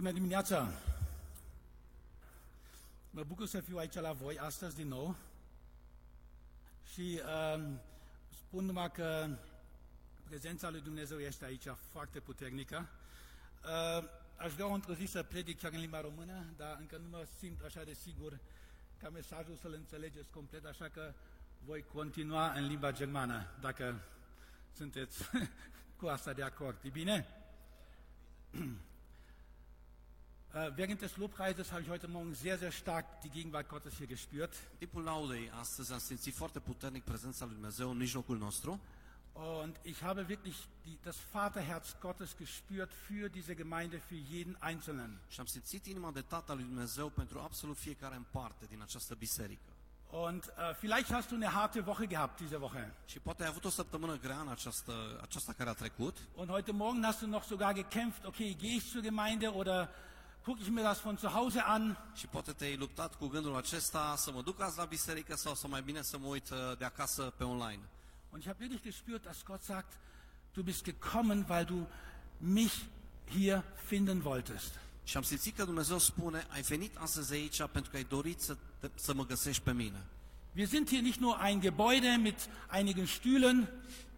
Bună dimineața! Mă bucur să fiu aici la voi astăzi din nou și uh, spun numai că prezența lui Dumnezeu este aici foarte puternică. Uh, aș vrea într-o zi să predic chiar în limba română, dar încă nu mă simt așa de sigur ca mesajul să-l înțelegeți complet, așa că voi continua în limba germană, dacă sunteți cu asta de acord. E bine? Äh, Während des Lobpreises habe ich heute Morgen sehr, sehr stark die Gegenwart Gottes hier gespürt. Timpul laudei astăzi am simțit foarte puternic prezența lui Dumnezeu în mijlocul nostru Und ich habe wirklich die, das Vaterherz Gottes gespürt für diese Gemeinde, für jeden Einzelnen. și am simțit inima de tata lui Dumnezeu pentru absolut fiecare în parte din această biserică. Und äh, vielleicht hast du eine harte Woche gehabt diese Woche. Și poate ai avut o săptămână grea în această, aceasta care a trecut Und heute Morgen hast du noch sogar gekämpft, okay, gehe ich zur Gemeinde oder gucke ich mir das von zu Hause an? și poate te-ai luptat cu gândul acesta să mă duc azi la biserică sau să mai bine să mă uit uh, de acasă pe online. Und ich habe wirklich gespürt, dass Gott sagt, du bist gekommen, weil du mich hier finden wolltest. Și am simțit că Dumnezeu spune, ai venit astăzi aici pentru că ai dorit să, te, să mă găsești pe mine. Wir sind hier nicht nur ein Gebäude mit einigen Stühlen,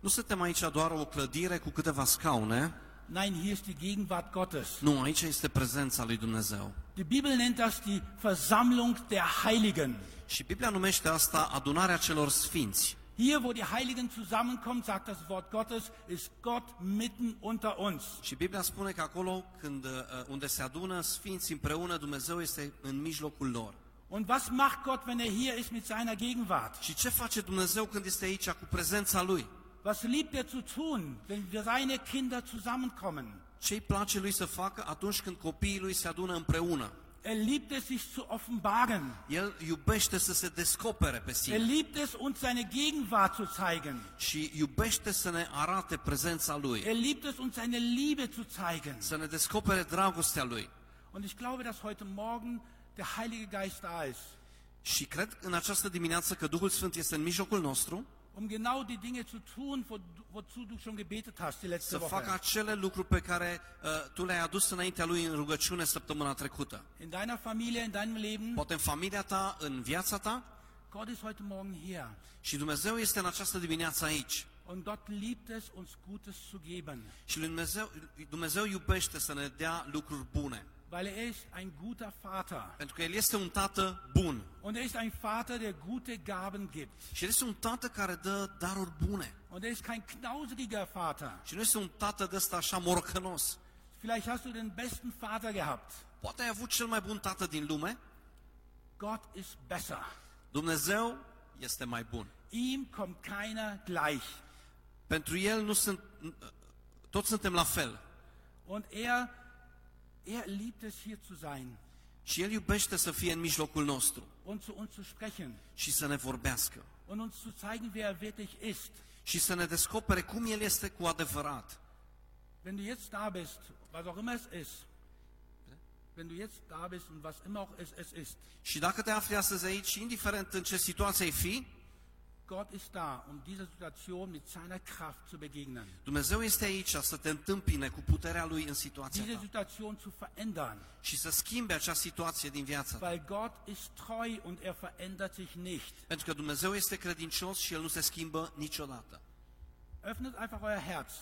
Nu suntem aici doar o clădire cu câteva scaune, nein, hier ist die Gegenwart Gottes. nu, aici este prezența lui Dumnezeu. Die Bibel nennt das die Versammlung der Heiligen. Și Biblia numește asta adunarea celor sfinți. Hier, wo die Heiligen zusammenkommen, sagt das Wort Gottes, ist Gott mitten unter uns. Și Biblia spune că acolo când, uh, unde se adună sfinți împreună, Dumnezeu este în mijlocul lor. Und was macht Gott, wenn er hier ist mit seiner Gegenwart? Și ce face Dumnezeu când este aici cu prezența Lui? Was liebt er zu tun, wenn wir seine Kinder zusammenkommen? Ce îi place Lui să facă atunci când copiii Lui se adună împreună? Er liebt es, sich zu offenbaren. El iubește să se descopere pe Er sine liebt es, uns seine Gegenwart zu zeigen. și iubește să ne arate prezența Lui, Er liebt es, uns seine Liebe zu zeigen. să ne descopere dragostea Lui. Und ich glaube, dass heute Morgen der Heilige Geist da ist, Și cred în această dimineață că Duhul Sfânt este în mijlocul nostru um genau die Dinge zu tun, wo, wozu du schon gebetet hast die letzte să facă Woche. acele lucruri pe care uh, tu le-ai adus înaintea Lui în rugăciune săptămâna trecută. In deiner Familie, in deinem Leben. Poate în familia ta, în viața ta Gott ist heute Morgen hier. și Dumnezeu este în această dimineață aici. Und Gott liebt es, uns Gutes zu geben. Și lui Dumnezeu, Dumnezeu iubește să ne dea lucruri bune. Weil er ist ein guter Vater. Pentru că El este un tată bun. Und er ist ein Vater, der gute Gaben gibt. Și El este un tată care dă daruri bune. Und er ist kein knauseriger Vater. Și nu este un tată de ăsta așa morocănos. Vielleicht hast du den besten Vater gehabt. Poate ai avut cel mai bun tată din lume. Gott ist besser. Dumnezeu este mai bun. Ihm kommt keiner gleich. Pentru El nu sunt... Toți suntem la fel. Und er, er liebt es, hier zu sein Și El iubește să fie în mijlocul nostru und zu uns zu sprechen și să ne vorbească. und uns zu zeigen, wer er wirklich ist. Și să ne descopere cum El este cu adevărat. Wenn du jetzt da bist, was auch immer es ist, wenn du jetzt da bist und was immer auch es, es ist, Și dacă te afli astăzi aici, indiferent în ce situație ai fi, Gott ist da, um dieser Situation mit seiner Kraft zu begegnen. Dumnezeu este aici să te întâmpine cu puterea Lui în situația Diese ta Situation zu verändern. și să schimbe acea situație din viața ta. Weil Gott ist treu und er verändert sich nicht. Pentru că Dumnezeu este credincios și El nu se schimbă niciodată. Öffnet einfach euer Herz.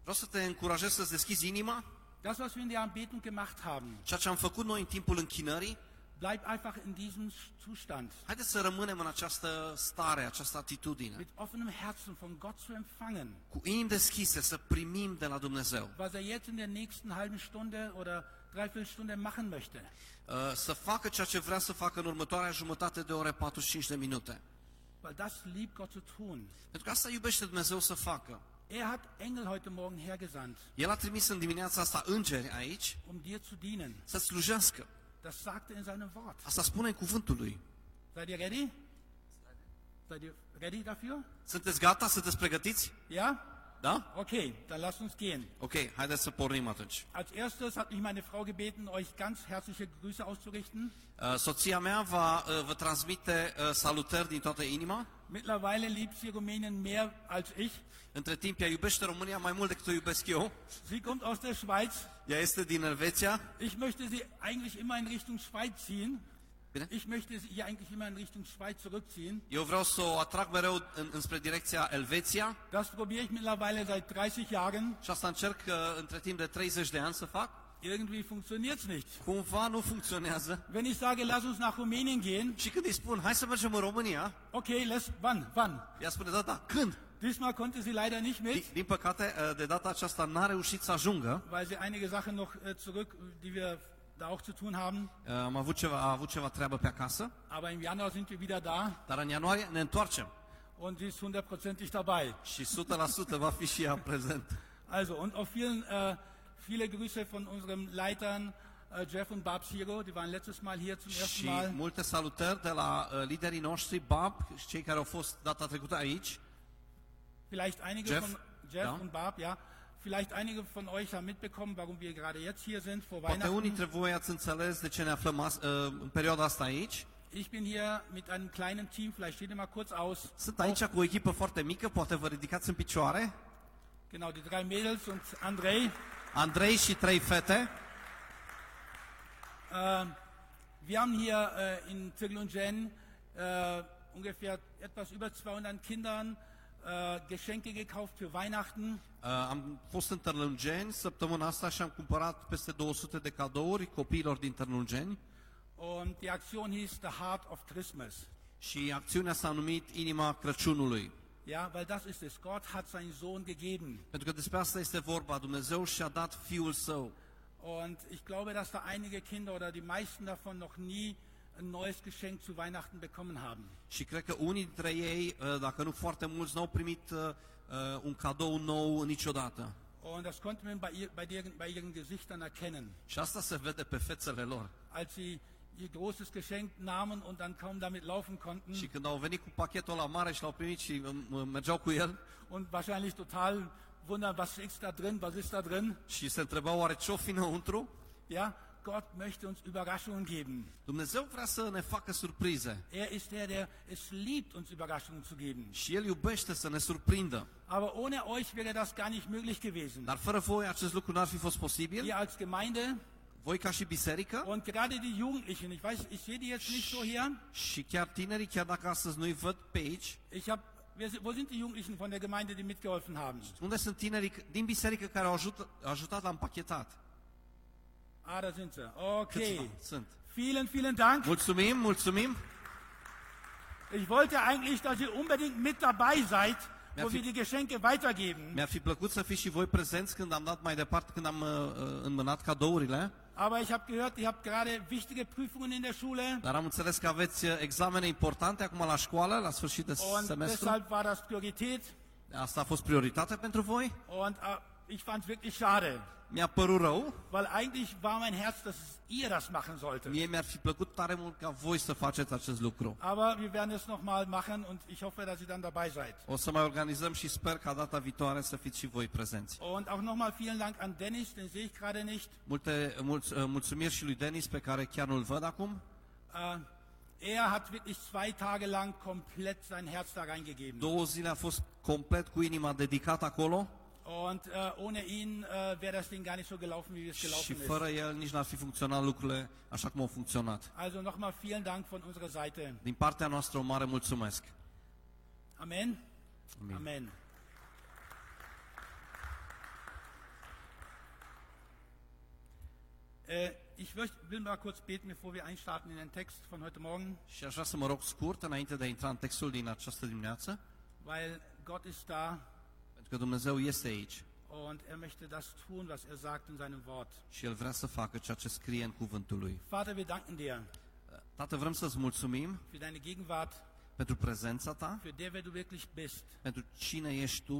Vreau să te încurajez să-ți deschizi inima. Das, was wir in der Anbetung gemacht haben, Ceea ce am făcut noi în timpul închinării, bleibt einfach in diesem Zustand. haideți să rămânem în această stare, această atitudine. Mit offenem Herzen von Gott zu empfangen. Cu inimi deschise să primim de la Dumnezeu. Was er jetzt in der nächsten halben Stunde oder dreiviertel Stunde machen möchte. Uh, Să facă ceea ce vrea să facă în următoarea jumătate de ore, 45 de minute. Weil das liebt Gott zu tun. Pentru că asta iubește Dumnezeu să facă. Er hat Engel heute Morgen hergesandt, El a trimis în dimineața asta îngeri aici um dir zu dienen. să slujească. Das sagt er in seinem Wort. Asta spune în cuvântul lui. Seid ihr ready? Seid ihr ready dafür? Sunteți gata? Sunteți pregătiți? Ja? Da? Okay, dann lasst uns gehen. Ok, haideți să pornim atunci. Als erstes hat mich meine Frau gebeten, euch ganz herzliche Grüße auszurichten. Uh, Soția mea va, uh, vă transmite uh, salutări din toată inima. Mittlerweile liebt sie Rumänien mehr als ich. Între timp, ea iubește România mai mult decât o iubesc eu. Sie kommt aus der Schweiz. Ea este din Elveția. Ich möchte sie eigentlich immer in Richtung Schweiz ziehen. Bine? Ich möchte sie eigentlich immer in Richtung Schweiz zurückziehen. Eu vreau să o atrag mereu în, înspre direcția Elveția Das probiere ich mittlerweile seit 30 Jahren. și asta încerc uh, între timp de 30 de ani să fac. Irgendwie funktioniert es nicht. Cumva nu funcționează. Wenn ich sage, lass uns nach Rumänien gehen, Și când îi spun, hai să mergem în România, okay, lass, wann, wann? ea spune, da, da, când? Diesmal konnte sie leider nicht Din, mit, din păcate, uh, de data aceasta n-a reușit să ajungă. weil sie einige Sachen noch äh, zurück, die wir da auch zu tun haben. Am avut ceva, a avut ceva treabă pe acasă, Aber im Januar sind wir wieder da dar în ianuarie ne întoarcem. und sie ist hundertprozentig dabei. Și 100% va fi și ea prezent. Also, und auch vielen, äh, viele Grüße von unseren Leitern, äh, Jeff und Barb Siro, die waren letztes Mal hier zum ersten Și Mal. multe salutări de la uh, liderii noștri, Bob, și cei care au fost data trecută aici. Vielleicht einige Jeff, von Jeff ja. und Barb, ja. Vielleicht einige von euch haben mitbekommen, warum wir gerade jetzt hier sind, vor Poate unii Weihnachten. dintre voi ați înțeles de ce ne aflăm as, uh, în perioada asta aici. Ich bin hier mit einem kleinen Team, vielleicht steht ihr mal kurz aus. Sunt aici cu o echipă foarte mică, poate vă ridicați în picioare. Genau, die drei Mädels und Andrei. Andrei și trei fete. Äh, wir haben hier äh, in Zirlungen äh, ungefähr etwas über 200 Kindern äh, Geschenke gekauft für Weihnachten. Uh, am fost în Tărlângeni săptămâna asta și am cumpărat peste 200 de cadouri copiilor din Tărlângeni. Und die Aktion hieß The Heart of Christmas. Și acțiunea s-a numit Inima Crăciunului. Ja, weil das ist es. Gott hat seinen Sohn gegeben. Pentru că despre asta este vorba. Dumnezeu și-a dat Fiul Său. Und ich glaube, dass da einige Kinder oder die meisten davon noch nie ein neues Geschenk zu Weihnachten bekommen haben. Și cred că unii dintre ei, uh, dacă nu foarte mulți, n-au primit uh, uh, un cadou nou niciodată. Und das konnte man bei, ihr, bei, deren, bei ihren Gesichtern erkennen. Și asta se vede pe fețele lor. Als sie ihr großes Geschenk nahmen und dann kaum damit laufen konnten Și când au venit cu pachetul la mare și l-au primit și mergeau cu el und wahrscheinlich total wundern, was ist da drin, was ist da drin. și se întrebau oare ce-o fi înăuntru, Ja, Gott möchte uns Überraschungen geben. Dumnezeu vrea să ne facă surprize. Er ist der, der es liebt, uns Überraschungen zu geben. Și El iubește să ne surprindă. Aber ohne euch wäre das gar nicht möglich gewesen. Dar fără voi acest lucru n-ar fi fost posibil. Ihr als Gemeinde Voi ca și biserică und gerade die Jugendlichen, ich weiß, ich sehe die jetzt nicht so hier. și chiar tinerii, chiar dacă astăzi nu-i văd pe aici, Ich habe, wo sind die Jugendlichen von der Gemeinde, die mitgeholfen haben? unde sunt tinerii din biserică care au ajutat, ajutat la împachetat? Ah, da sind sie. Okay. sunt. Vielen, vielen Dank. Mulțumim, mulțumim. Ich wollte eigentlich, dass ihr unbedingt mit dabei seid, wo vi- wir die Geschenke weitergeben. Mi-ar fi plăcut să fiți și voi prezenți când am dat mai departe, când am uh, uh, înmânat cadourile, Aber ich habe gehört, ihr habt gerade wichtige Prüfungen in der Schule dar am înțeles că aveți uh, examene importante acum la școală, la sfârșit de und semestru. deshalb war das Priorität Asta a fost prioritate pentru voi. und äh, ich fand es wirklich schade, Mi-a părut rău. weil eigentlich war mein Herz, dass ihr das machen solltet. Mie mi-ar fi plăcut tare mult ca voi să faceți acest lucru. Aber wir werden es nochmal machen und ich hoffe, dass ihr dann dabei seid. O să mai organizăm și sper ca data viitoare să fiți și voi prezenți. Und auch nochmal vielen Dank an Dennis, den sehe ich gerade nicht. Multe mulț, uh, mulțumiri și lui Denis pe care chiar nu-l văd acum. Äh, er hat wirklich zwei Tage lang komplett sein Herz da reingegeben. Două zile a fost complet cu inima dedicată acolo Und äh, ohne ihn äh, wäre das Ding gar nicht so gelaufen, wie es gelaufen ist. fără el nici n-ar fi funcționat lucrurile așa cum au funcționat. Also nochmal vielen Dank von unserer Seite. Din partea noastră o mare mulțumesc. Amen. Amen. Amen. Äh, ich möcht- will mal kurz beten, bevor wir einstarten in den Text von heute Morgen, Și aș vrea să mă rog scurt înainte de a intra în textul din această dimineață, weil Gott ist da că Dumnezeu este aici und er möchte das tun, was er sagt in seinem Wort. și El vrea să facă ceea ce scrie în cuvântul Lui. Vater, wir danken dir Tată, vrem să-ți mulțumim für deine Gegenwart, pentru prezența Ta, für der wer du wirklich bist. pentru cine ești Tu.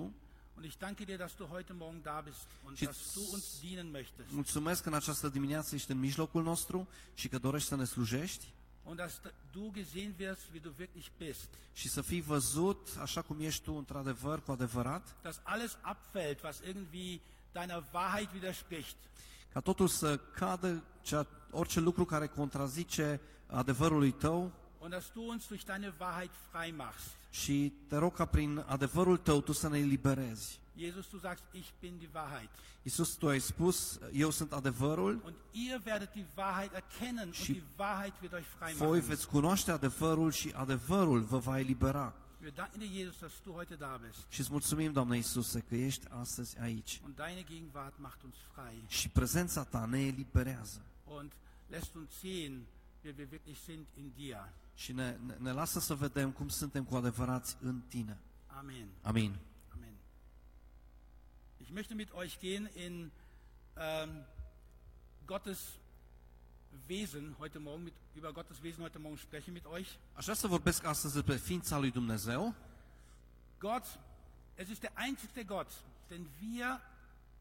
Und ich danke dir, dass du heute Morgen da bist und Și dass du uns dienen möchtest. Mulțumesc că în această dimineață ești în mijlocul nostru și că dorești să ne slujești. Und dass du gesehen wirst, wie du wirklich bist. și să fii văzut așa cum ești tu într-adevăr, cu adevărat, Dass alles abfällt, was irgendwie deiner Wahrheit widerspricht. ca totul să cadă cea, orice lucru care contrazice adevărului tău Und dass du uns durch deine Wahrheit frei machst. și te rog ca prin adevărul tău tu să ne eliberezi. Jesus, du sagst, ich bin die Wahrheit. Iisus, tu ai spus, eu sunt adevărul, Und ihr werdet die Wahrheit erkennen und Și die Wahrheit wird euch frei voi machen. veți cunoaște adevărul și adevărul vă va elibera. Wir danken dir, Jesus, dass du heute da bist. Și îți mulțumim, Doamne Iisuse, că ești astăzi aici. Und deine Gegenwart macht uns frei Și prezența ta ne eliberează und lässt uns sehen, wer wir wirklich sind in dir. și ne, ne, ne lasă să vedem cum suntem cu adevărați în tine. Amen. Amin. Ich möchte mit euch gehen in ähm, Gottes Wesen heute Morgen, mit, über Gottes Wesen heute Morgen sprechen mit euch. Aș vrea să vorbesc astăzi despre ființa lui Dumnezeu. Gott, es ist der einzige Gott, den wir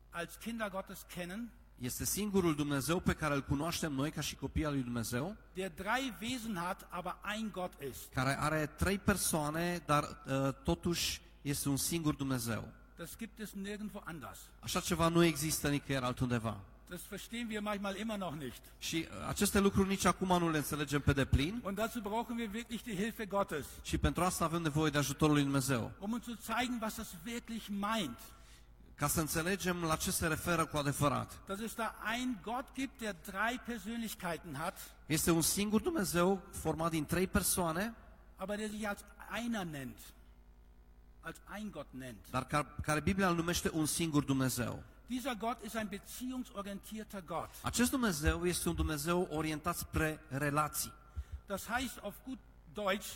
als Kinder Gottes kennen, Este singurul Dumnezeu pe care îl cunoaștem noi ca și copii al lui Dumnezeu, der drei Wesen hat, aber ein Gott ist. care are trei persoane, dar uh, totuși este un singur Dumnezeu. Das gibt es nirgendwo anders. Așa ceva nu există nicăieri altundeva. Das verstehen wir manchmal immer noch nicht. Și aceste lucruri nici acum nu le înțelegem pe deplin Und dazu brauchen wir wirklich die Hilfe Gottes, și pentru asta avem nevoie de ajutorul lui Dumnezeu. um uns zu zeigen, was das wirklich meint. Ca să înțelegem la ce se referă cu adevărat. Dass es da einen Gott gibt, der drei Persönlichkeiten hat, Este un singur Dumnezeu format din trei persoane, aber der sich als einer nennt. Als ein Gott nennt. dar care, care Biblia îl numește un singur Dumnezeu. Dieser Gott ist ein beziehungsorientierter Gott. Acest Dumnezeu este un Dumnezeu orientat spre relații. Das heißt auf gut Deutsch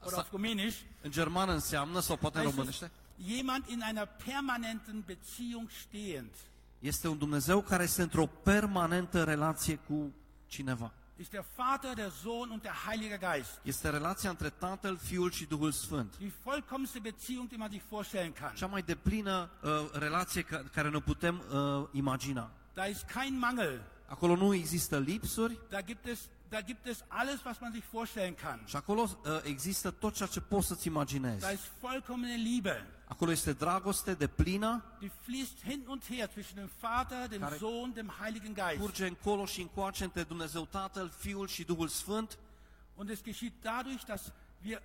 oder Sa- auf Rumänisch, În germană înseamnă, sau poate în heißt es, românește, jemand in einer permanenten Beziehung stehend. este un Dumnezeu care este într-o permanentă relație cu cineva. Ist der Vater, der Sohn und der Heilige Geist. Este relația între Tatăl, Fiul și Duhul Sfânt. Die vollkommenste Beziehung, die man sich vorstellen kann. Cea mai deplină uh, relație ca, care ne putem uh, imagina. Da ist kein Mangel. Acolo nu există lipsuri Da gibt es, da gibt es alles, was man sich vorstellen kann. și acolo uh, există tot ceea ce poți să-ți imaginezi. Da ist vollkommene Liebe. Acolo este dragoste de plină, Die fließt hin und her zwischen dem Vater, dem Sohn, dem Heiligen Geist. curge încolo și încoace între Dumnezeu Tatăl, Fiul și Duhul Sfânt Und es geschieht dadurch, dass wir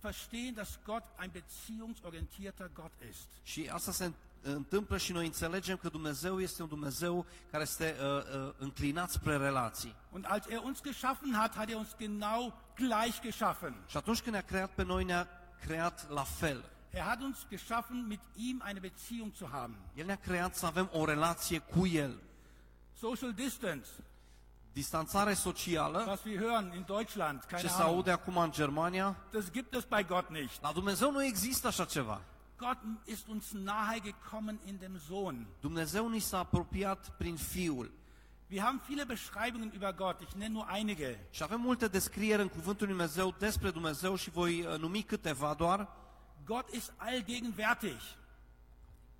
verstehen, dass Gott ein beziehungsorientierter Gott ist. și asta se întâmplă și noi înțelegem că Dumnezeu este un Dumnezeu care este uh, uh, înclinat spre relații. Und als er uns geschaffen hat, hat er uns genau gleich geschaffen. Și atunci când ne-a creat pe noi, ne-a creat la fel. Er hat uns geschaffen, mit ihm eine Beziehung zu haben. El ne-a creat să avem o relație cu El. Social distance, Distanțare socială, was wir hören in Deutschland, ce keine se Ahnung. aude acum în Germania, Das gibt es bei Gott nicht. la Dumnezeu nu există așa ceva. Gott ist uns nahe gekommen in dem Sohn. Dumnezeu ni s-a apropiat prin Fiul. Wir haben viele Beschreibungen über Gott. Ich nenne nur einige. Și avem multe descrieri în Cuvântul Lui Dumnezeu despre Dumnezeu și voi uh, numi câteva doar. Gott ist allgegenwärtig.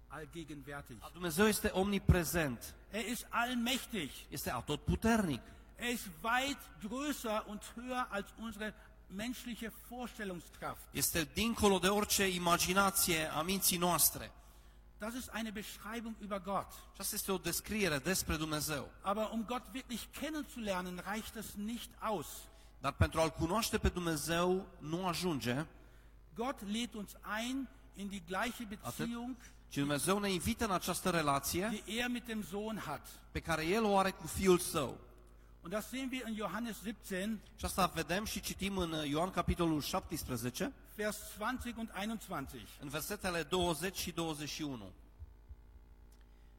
Allgegenwärtig. Dumnezeu este omniprezent, Er ist allmächtig. este atotputernic, Er ist weit größer und höher als unsere menschliche Vorstellungskraft. este dincolo de orice imaginație a minții noastre. Das ist eine Beschreibung über Gott. Și asta este o descriere despre Dumnezeu. Aber um Gott wirklich kennenzulernen, reicht es nicht aus. Dar pentru a-L cunoaște pe Dumnezeu nu ajunge, Gott lädt uns ein in die gleiche Beziehung, ci Dumnezeu ne invită în această relație die er mit dem Sohn hat. pe care El o are cu Fiul Său. Und das sehen wir in Johannes 17, Și asta vedem și citim în Ioan capitolul 17, Vers 20 und 21. în versetele 20 și 21.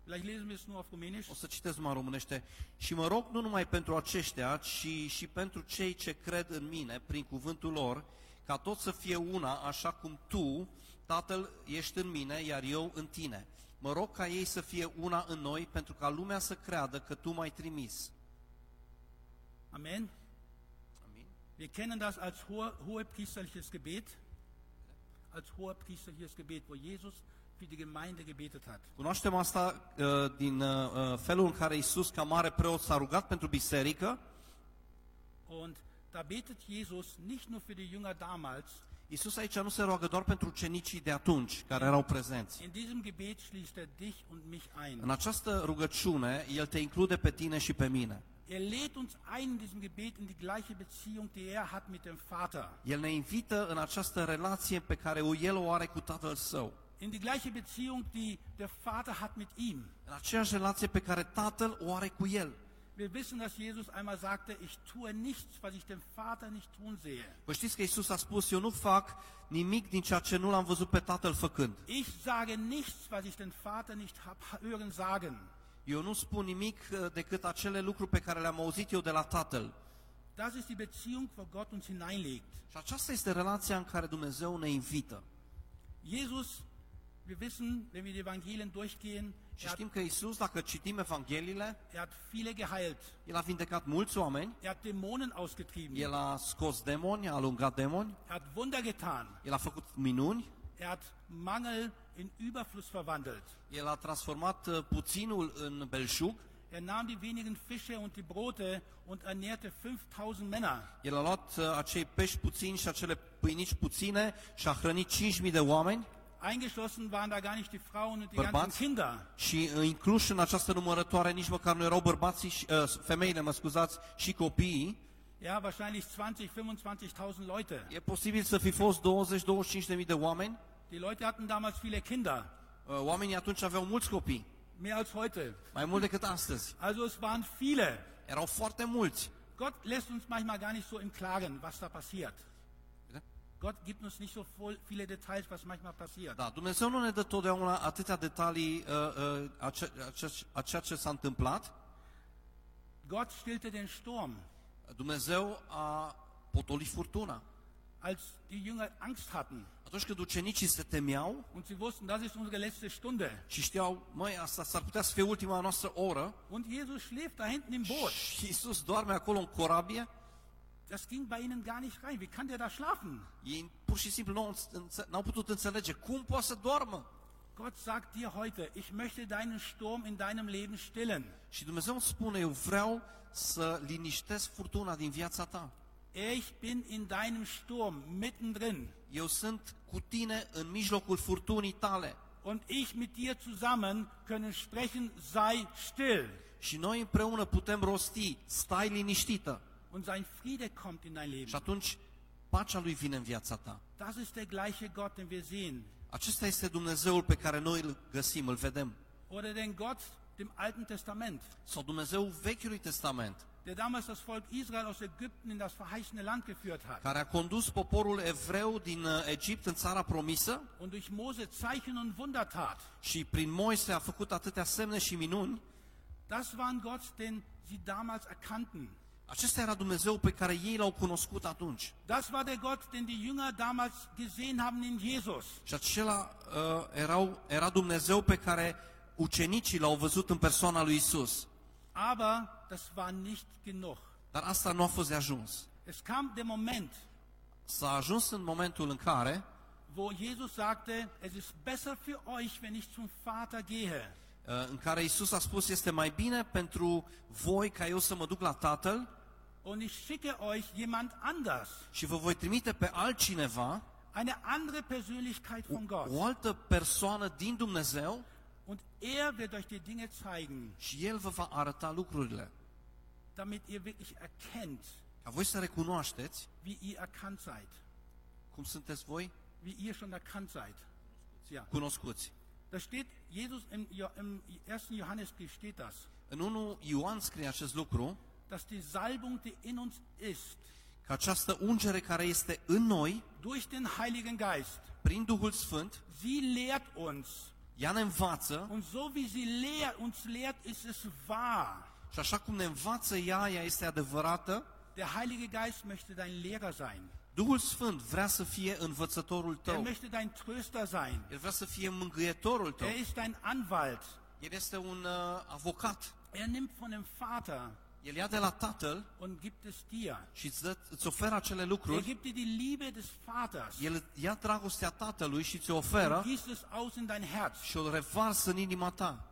Vielleicht lesen wir es nur auf Rumänisch. O să citesc numai în românește. Și mă rog nu numai pentru aceștia, ci și pentru cei ce cred în mine, prin cuvântul lor, ca tot să fie una, așa cum tu, Tatăl, ești în mine, iar eu în tine. Mă rog ca ei să fie una în noi, pentru ca lumea să creadă că tu m-ai trimis. Amen. Amin. Wir kennen das als hohe, hohepriesterliches Gebet, als hohepriesterliches Gebet, wo Jesus für die Gemeinde gebetet hat. Cunoaștem asta uh, din uh, uh, felul în care Isus, ca mare preot, s-a rugat pentru biserică Und da betet Jesus nicht nur für die Jünger damals, Iisus aici nu se roagă doar pentru ucenicii de atunci, care erau prezenți. in diesem Gebet schließt er dich und mich ein. În această rugăciune, El te include pe tine și pe mine. Er lädt uns ein in diesem Gebet in die gleiche Beziehung, die er hat mit dem Vater. El ne invită în această relație pe care o El o are cu Tatăl Său. In die gleiche Beziehung, die der Vater hat mit ihm. În aceeași relație pe care Tatăl o are cu El. Wir wissen, dass Jesus einmal sagte, ich tue nichts, was ich dem Vater nicht tun sehe. Vă știți că Iisus a spus, eu nu fac nimic din ceea ce nu l-am văzut pe Tatăl făcând. Ich sage nichts, was ich den Vater nicht hab hören sagen. Eu nu spun nimic uh, decât acele lucruri pe care le-am auzit eu de la Tatăl. Das ist die Beziehung, wo Gott uns hineinlegt. Și aceasta este relația în care Dumnezeu ne invită. Jesus, wir wissen, wenn wir die Evangelien durchgehen, Și er hat, știm că Iisus, dacă citim Evangheliile, er hat viele geheilt. El a vindecat mulți oameni, Er hat Dämonen ausgetrieben. El a scos demoni, a alungat demoni, Er hat Wunder getan. El a făcut minuni, Er hat Mangel in Überfluss verwandelt. El a transformat uh, puținul în belșug, Er nahm die wenigen Fische und die Brote und ernährte 5000 Männer. El a luat uh, acei pești puțini și acele pâinici puține și a hrănit 5.000 de oameni Eingeschlossen waren da gar nicht die Frauen und die Bărbați? ganzen Kinder. și uh, incluși în această numărătoare nici măcar nu erau bărbații, și, uh, femeile, mă scuzați, și copiii. Ja, wahrscheinlich 20, 25.000 Leute. E posibil să fi fost 20-25 de mii de oameni. Die Leute hatten damals viele Kinder, Uh, Oamenii atunci aveau mulți copii, mehr als heute. mai mult decât astăzi. Also es waren viele. Erau foarte mulți. Gott lässt uns manchmal gar nicht so im Klaren, was da passiert. Gott gibt uns nicht so viele Details, was manchmal passiert. Da, Dumnezeu nu ne dă totdeauna atâtea detalii uh, uh, a, ce, a, ce, a ceea ce s-a întâmplat. Gott stillte den Sturm, Dumnezeu a potolit furtuna. als die Jünger Angst hatten Atunci când ucenicii se temeau und sie wussten, das ist unsere letzte Stunde. și știau, măi, asta s-ar putea să fie ultima noastră oră, Und Jesus schläft da hinten im Boot. și Iisus doarme acolo în corabie, Das ging bei ihnen gar nicht rein. Wie kann der da schlafen? ei pur și simplu nu au înțe- n-au putut înțelege cum poate să doarmă. Gott sagt dir heute, ich möchte deinen Sturm in deinem Leben stillen. Și Dumnezeu îmi spune, eu vreau să liniștesc furtuna din viața ta. Ich bin in deinem Sturm mittendrin. Eu sunt cu tine în mijlocul furtunii tale. Und ich mit dir zusammen können sprechen, sei still. Și noi împreună putem rosti, stai liniștită. Und sein Friede kommt in dein Și Leben. atunci pacea lui vine în viața ta. Das ist der gleiche Gott, den wir sehen. Acesta este Dumnezeul pe care noi îl găsim, îl vedem. Oder den Gott dem Alten Testament, Sau Dumnezeul Vechiului Testament, der damals das Volk Israel aus Ägypten in das verheißene Land geführt hat. care a condus poporul evreu din uh, Egipt în țara promisă Und durch Mose Zeichen und Wunder tat. și prin Moise a făcut atâtea semne și minuni. Das war ein Gott, den sie damals erkannten. Acesta era Dumnezeu pe care ei l-au cunoscut atunci. Das war der Gott, den die Jünger damals gesehen haben in Jesus. Și acela uh, erau, era Dumnezeu pe care ucenicii l-au văzut în persoana lui Isus. Aber das war nicht genug. Dar asta nu a fost de ajuns. Es kam der Moment, S-a ajuns în momentul în care wo Jesus sagte, es ist besser für euch, wenn ich zum Vater gehe. uh, în care Isus a spus este mai bine pentru voi ca eu să mă duc la Tatăl Und ich schicke euch jemand anders. și vă voi trimite pe altcineva, Eine andere Persönlichkeit von Gott. o altă persoană din Dumnezeu Und er wird euch die Dinge zeigen, și El vă va arăta lucrurile. damit ihr wirklich erkennt, Ca voi să recunoașteți wie ihr erkannt seid. cum sunteți voi Wie ihr schon erkannt seid. Ja. cunoscuți. Da steht, Jesus im, im 1. Johannesbrief steht das, În 1 Ioan scrie acest lucru, dass die Salbung, die in uns ist, că această ungere care este în noi, durch den Heiligen Geist, prin Duhul Sfânt, sie lehrt uns. Ea ne învață Und so wie sie lehrt, uns lehrt, ist es wahr. și așa cum ne învață ea, ea este adevărată, Der Heilige Geist möchte dein Lehrer sein. Duhul Sfânt vrea să fie învățătorul Er tău. möchte dein Tröster sein. El vrea să fie mângâietorul tău. Er ist dein Anwalt. El este un uh, avocat. Er nimmt von dem Vater El ia de la Tatăl und gibt es dir. și îți, dă, îți oferă acele Er lucruri. gibt dir die Liebe des Vaters El ia dragostea Tatălui și ți-o und oferă gießt es aus in dein Herz. și o revarsă în inima ta.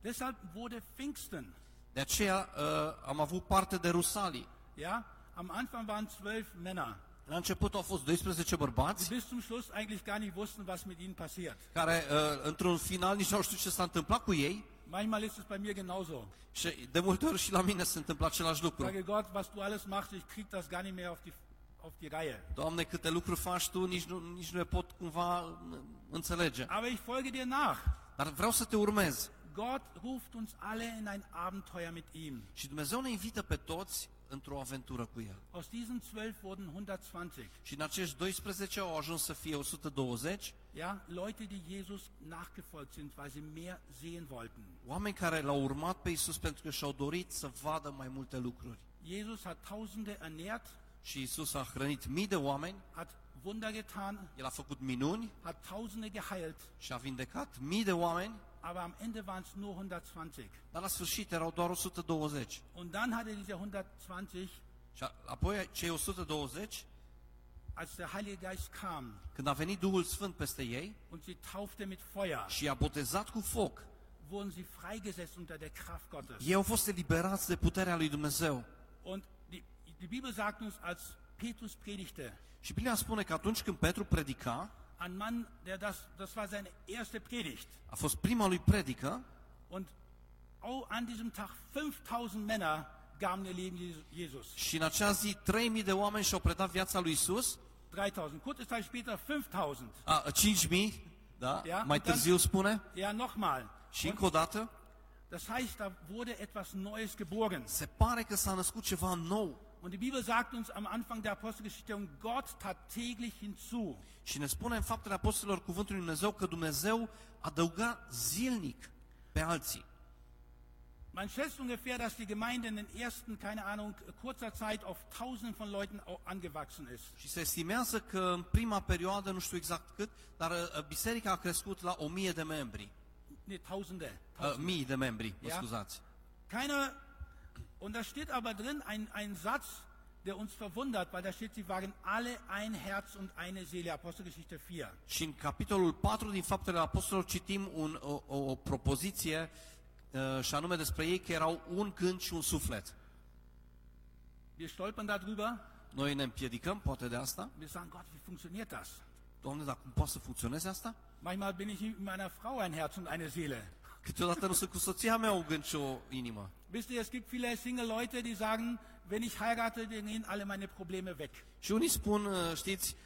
Deshalb wurde Pfingsten, De aceea uh, am avut parte de Rusalii. ja, Am Anfang waren zwölf Männer, La început au fost 12 bărbați die bis zum Schluss eigentlich gar nicht wussten, was mit ihnen passiert. care, uh, într-un final, nici nu știu ce s-a întâmplat cu ei Manchmal ist es bei mir genauso. și de multe ori și la mine se întâmplă același lucru. Sage Gott, was du alles machst, ich krieg das gar nicht mehr auf die, auf die Reihe. Doamne, câte lucruri faci Tu, nici nu, nici nu le pot cumva uh, înțelege. Aber ich folge dir nach. Dar vreau să te urmez. Gott ruft uns alle in ein Abenteuer mit ihm. Și Dumnezeu ne invită pe toți într-o aventură cu El. Aus diesen zwölf wurden 120. Și în acești 12 au ajuns să fie 120, Ja, Leute, die Jesus nachgefolgt sind, weil sie mehr sehen wollten. oameni care l-au urmat pe Isus pentru că și-au dorit să vadă mai multe lucruri. Jesus hat Tausende ernährt, Și Isus a hrănit mii de oameni, hat Wunder getan, El a făcut minuni hat Tausende geheilt, și a vindecat mii de oameni, aber am Ende waren es nur 120. dar la sfârșit erau doar 120. Und dann hatte diese 120, Și apoi cei 120, als der Heilige Geist kam când a venit Duhul Sfânt peste ei und sie taufte mit Feuer, și i-a botezat cu foc, wurden sie freigesetzt unter der Kraft Gottes. ei au fost eliberați de puterea lui Dumnezeu. Und die, die Bibel sagt uns, als Petrus predigte, Și Biblia spune că atunci când Petru predica, ein Mann, der das, das war seine erste Predigt. a fost prima lui predică Und auch an diesem Tag 5000 Männer gaben ihr Leben Jesu- Jesus. și în acea zi 3000 de oameni și-au predat viața lui Isus, 3000. Kurze Zeit später 5000. a, 5000, da? Ia, mai uitați- târziu spune, Ja, nochmal. și încă o dată, Das heißt, da wurde etwas Neues geboren. se pare că s-a născut ceva nou. Und die Bibel sagt uns am Anfang der Apostelgeschichte, und Gott tat täglich hinzu. Și ne spune în faptele apostolilor cuvântul lui Dumnezeu că Dumnezeu adăuga zilnic pe alții. Man schätzt ungefähr, dass die Gemeinde in den ersten, keine Ahnung, kurzer Zeit auf tausenden von Leuten angewachsen ist. Și se estimează că în prima perioadă, nu știu exact cât, dar uh, biserica a crescut la o mie de membri. Ne, tausende. Uh, mii de membri, mă Ja. scuzați. Keiner, und da steht aber drin ein, ein Satz, der uns verwundert, weil da steht, sie waren alle ein Herz und eine Seele, Apostelgeschichte 4. Și în capitolul 4 din Faptele Apostolilor citim un, o, o, propoziție uh, și anume despre ei că erau un gând și un suflet. Wir stolpern darüber, Noi ne împiedicăm, poate de asta. wir sagen, Gott, wie funktioniert das? Doamne, dar cum poate să funcționeze asta? Manchmal bin ich mit meiner Frau ein Herz und eine Seele. Câteodată nu sunt cu soția mea un gând și o inimă. Wisst ihr, es gibt viele Single Leute, die sagen, wenn ich heirate, dann gehen alle meine Probleme weg. Și unii spun, știți,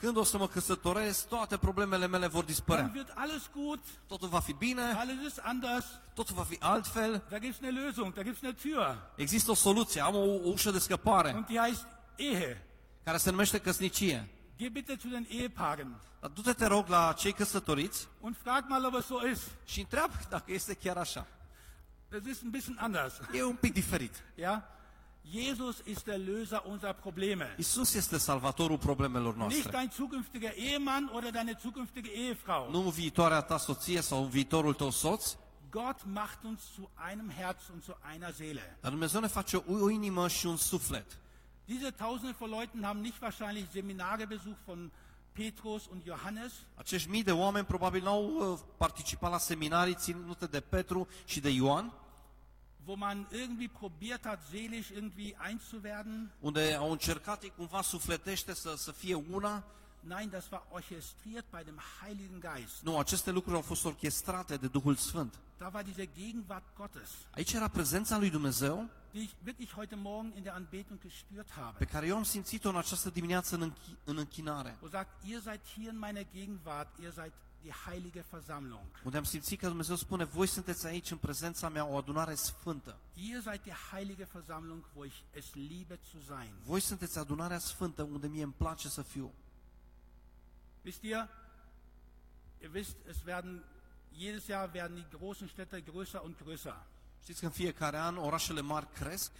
când o să mă căsătoresc, toate problemele mele vor Dann dispărea. wird alles gut, Totul va fi bine, alles ist anders, totul va fi altfel. da gibt es eine Lösung, da gibt es eine Tür. Există o soluție, am o, o ușă de scăpare, Und die heißt Ehe. care se numește căsnicie. Geh bitte zu den Ehepaaren Dar du-te, te rog, la cei căsătoriți und frag mal, ob es so ist. și întreabă dacă este chiar așa. Das ist ein bisschen anders. E un pic diferit. Ja? Jesus ist der Löser unserer Probleme. Isus este salvatorul problemelor Nicht noastre. dein zukünftiger Ehemann oder deine zukünftige Ehefrau. Nu viitoarea ta soție sau viitorul tău soț, Gott macht uns zu einem Herz und zu einer Seele. dar Dumnezeu ne face o, o inimă și un suflet. Diese Tausende von Leuten haben nicht wahrscheinlich Seminare besucht von Petrus und Johannes, Acești mii de oameni probabil n-au uh, participat la seminarii ținute de Petru și de Ioan, wo man irgendwie probiert hat, seelisch irgendwie eins zu werden. unde au încercat cumva sufletește să, să fie una. Nein, das war orchestriert bei dem Heiligen Geist. Nu, aceste lucruri au fost orchestrate de Duhul Sfânt. Da war diese Gegenwart Gottes, Aici era prezența lui Dumnezeu die ich wirklich heute Morgen in der Anbetung gespürt pe habe. care eu am simțit-o în această dimineață în, închi- în închinare. Wo sagt, ihr seid hier in meiner Gegenwart, ihr seid. Unde am simțit că Dumnezeu spune, voi sunteți aici în prezența mea, o adunare sfântă. Ihr seid die heilige Versammlung, wo ich es liebe zu sein. Voi sunteți adunarea sfântă unde mie îmi place să fiu. Wisst ihr, ihr wisst, es werden, jedes Jahr werden die großen Städte größer und größer. Știți că în fiecare an orașele mari cresc?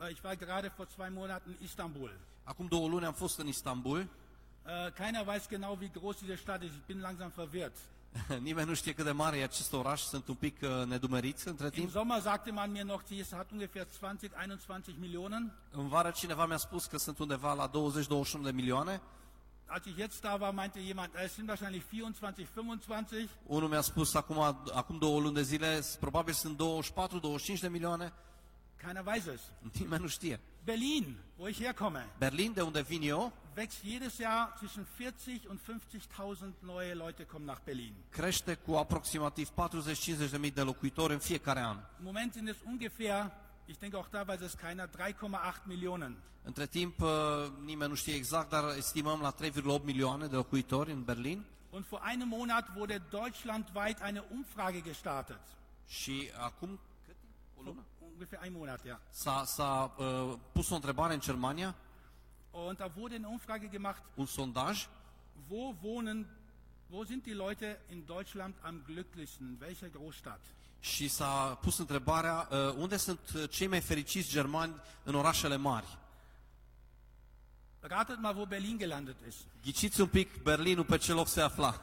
Äh, Ich war gerade vor zwei Monaten in Istanbul. Acum două luni am fost în Istanbul. Äh, Keiner weiß genau, wie groß diese Stadt ist. Ich bin langsam verwirrt. Nimeni nu știe cât de mare e acest oraș, sunt un pic uh, nedumeriți între Im timp. Sommer sagte man mir noch, sie hat ungefähr 20, 21 Millionen. În vară cineva mi-a spus că sunt undeva la 20-21 de milioane. Als ich jetzt da war, meinte jemand, äh, es sind wahrscheinlich 24, 25. Unul mi-a spus acum, acum două luni de zile, probabil sunt 24-25 de milioane. Keiner weiß es. Nimeni nu știe. Berlin, wo ich herkomme, Berlin, de unde vin eu, wächst jedes Jahr zwischen 40 und 50.000 neue Leute kommen nach Berlin. crește cu aproximativ 40-50 de mii de locuitori în fiecare an. Im Moment sind es ungefähr, ich denke auch da weiß es keiner, 3,8 Millionen. Între timp, uh, nimeni nu știe exact, dar estimăm la 3,8 milioane de locuitori în Berlin. Und vor einem Monat wurde deutschlandweit eine Umfrage gestartet. Și acum o lună? Ungefähr ein Monat, ja. S-a, s-a uh, pus o întrebare în Germania, Und da wurde eine Umfrage gemacht, un sondaj, wo wohnen, wo sind die Leute in Deutschland am glücklichsten? In welcher Großstadt? și s-a pus întrebarea uh, unde sunt uh, cei mai fericiți germani în orașele mari. Ratet mal, wo Berlin gelandet ist. Ghiciți un pic Berlinul pe ce loc se afla.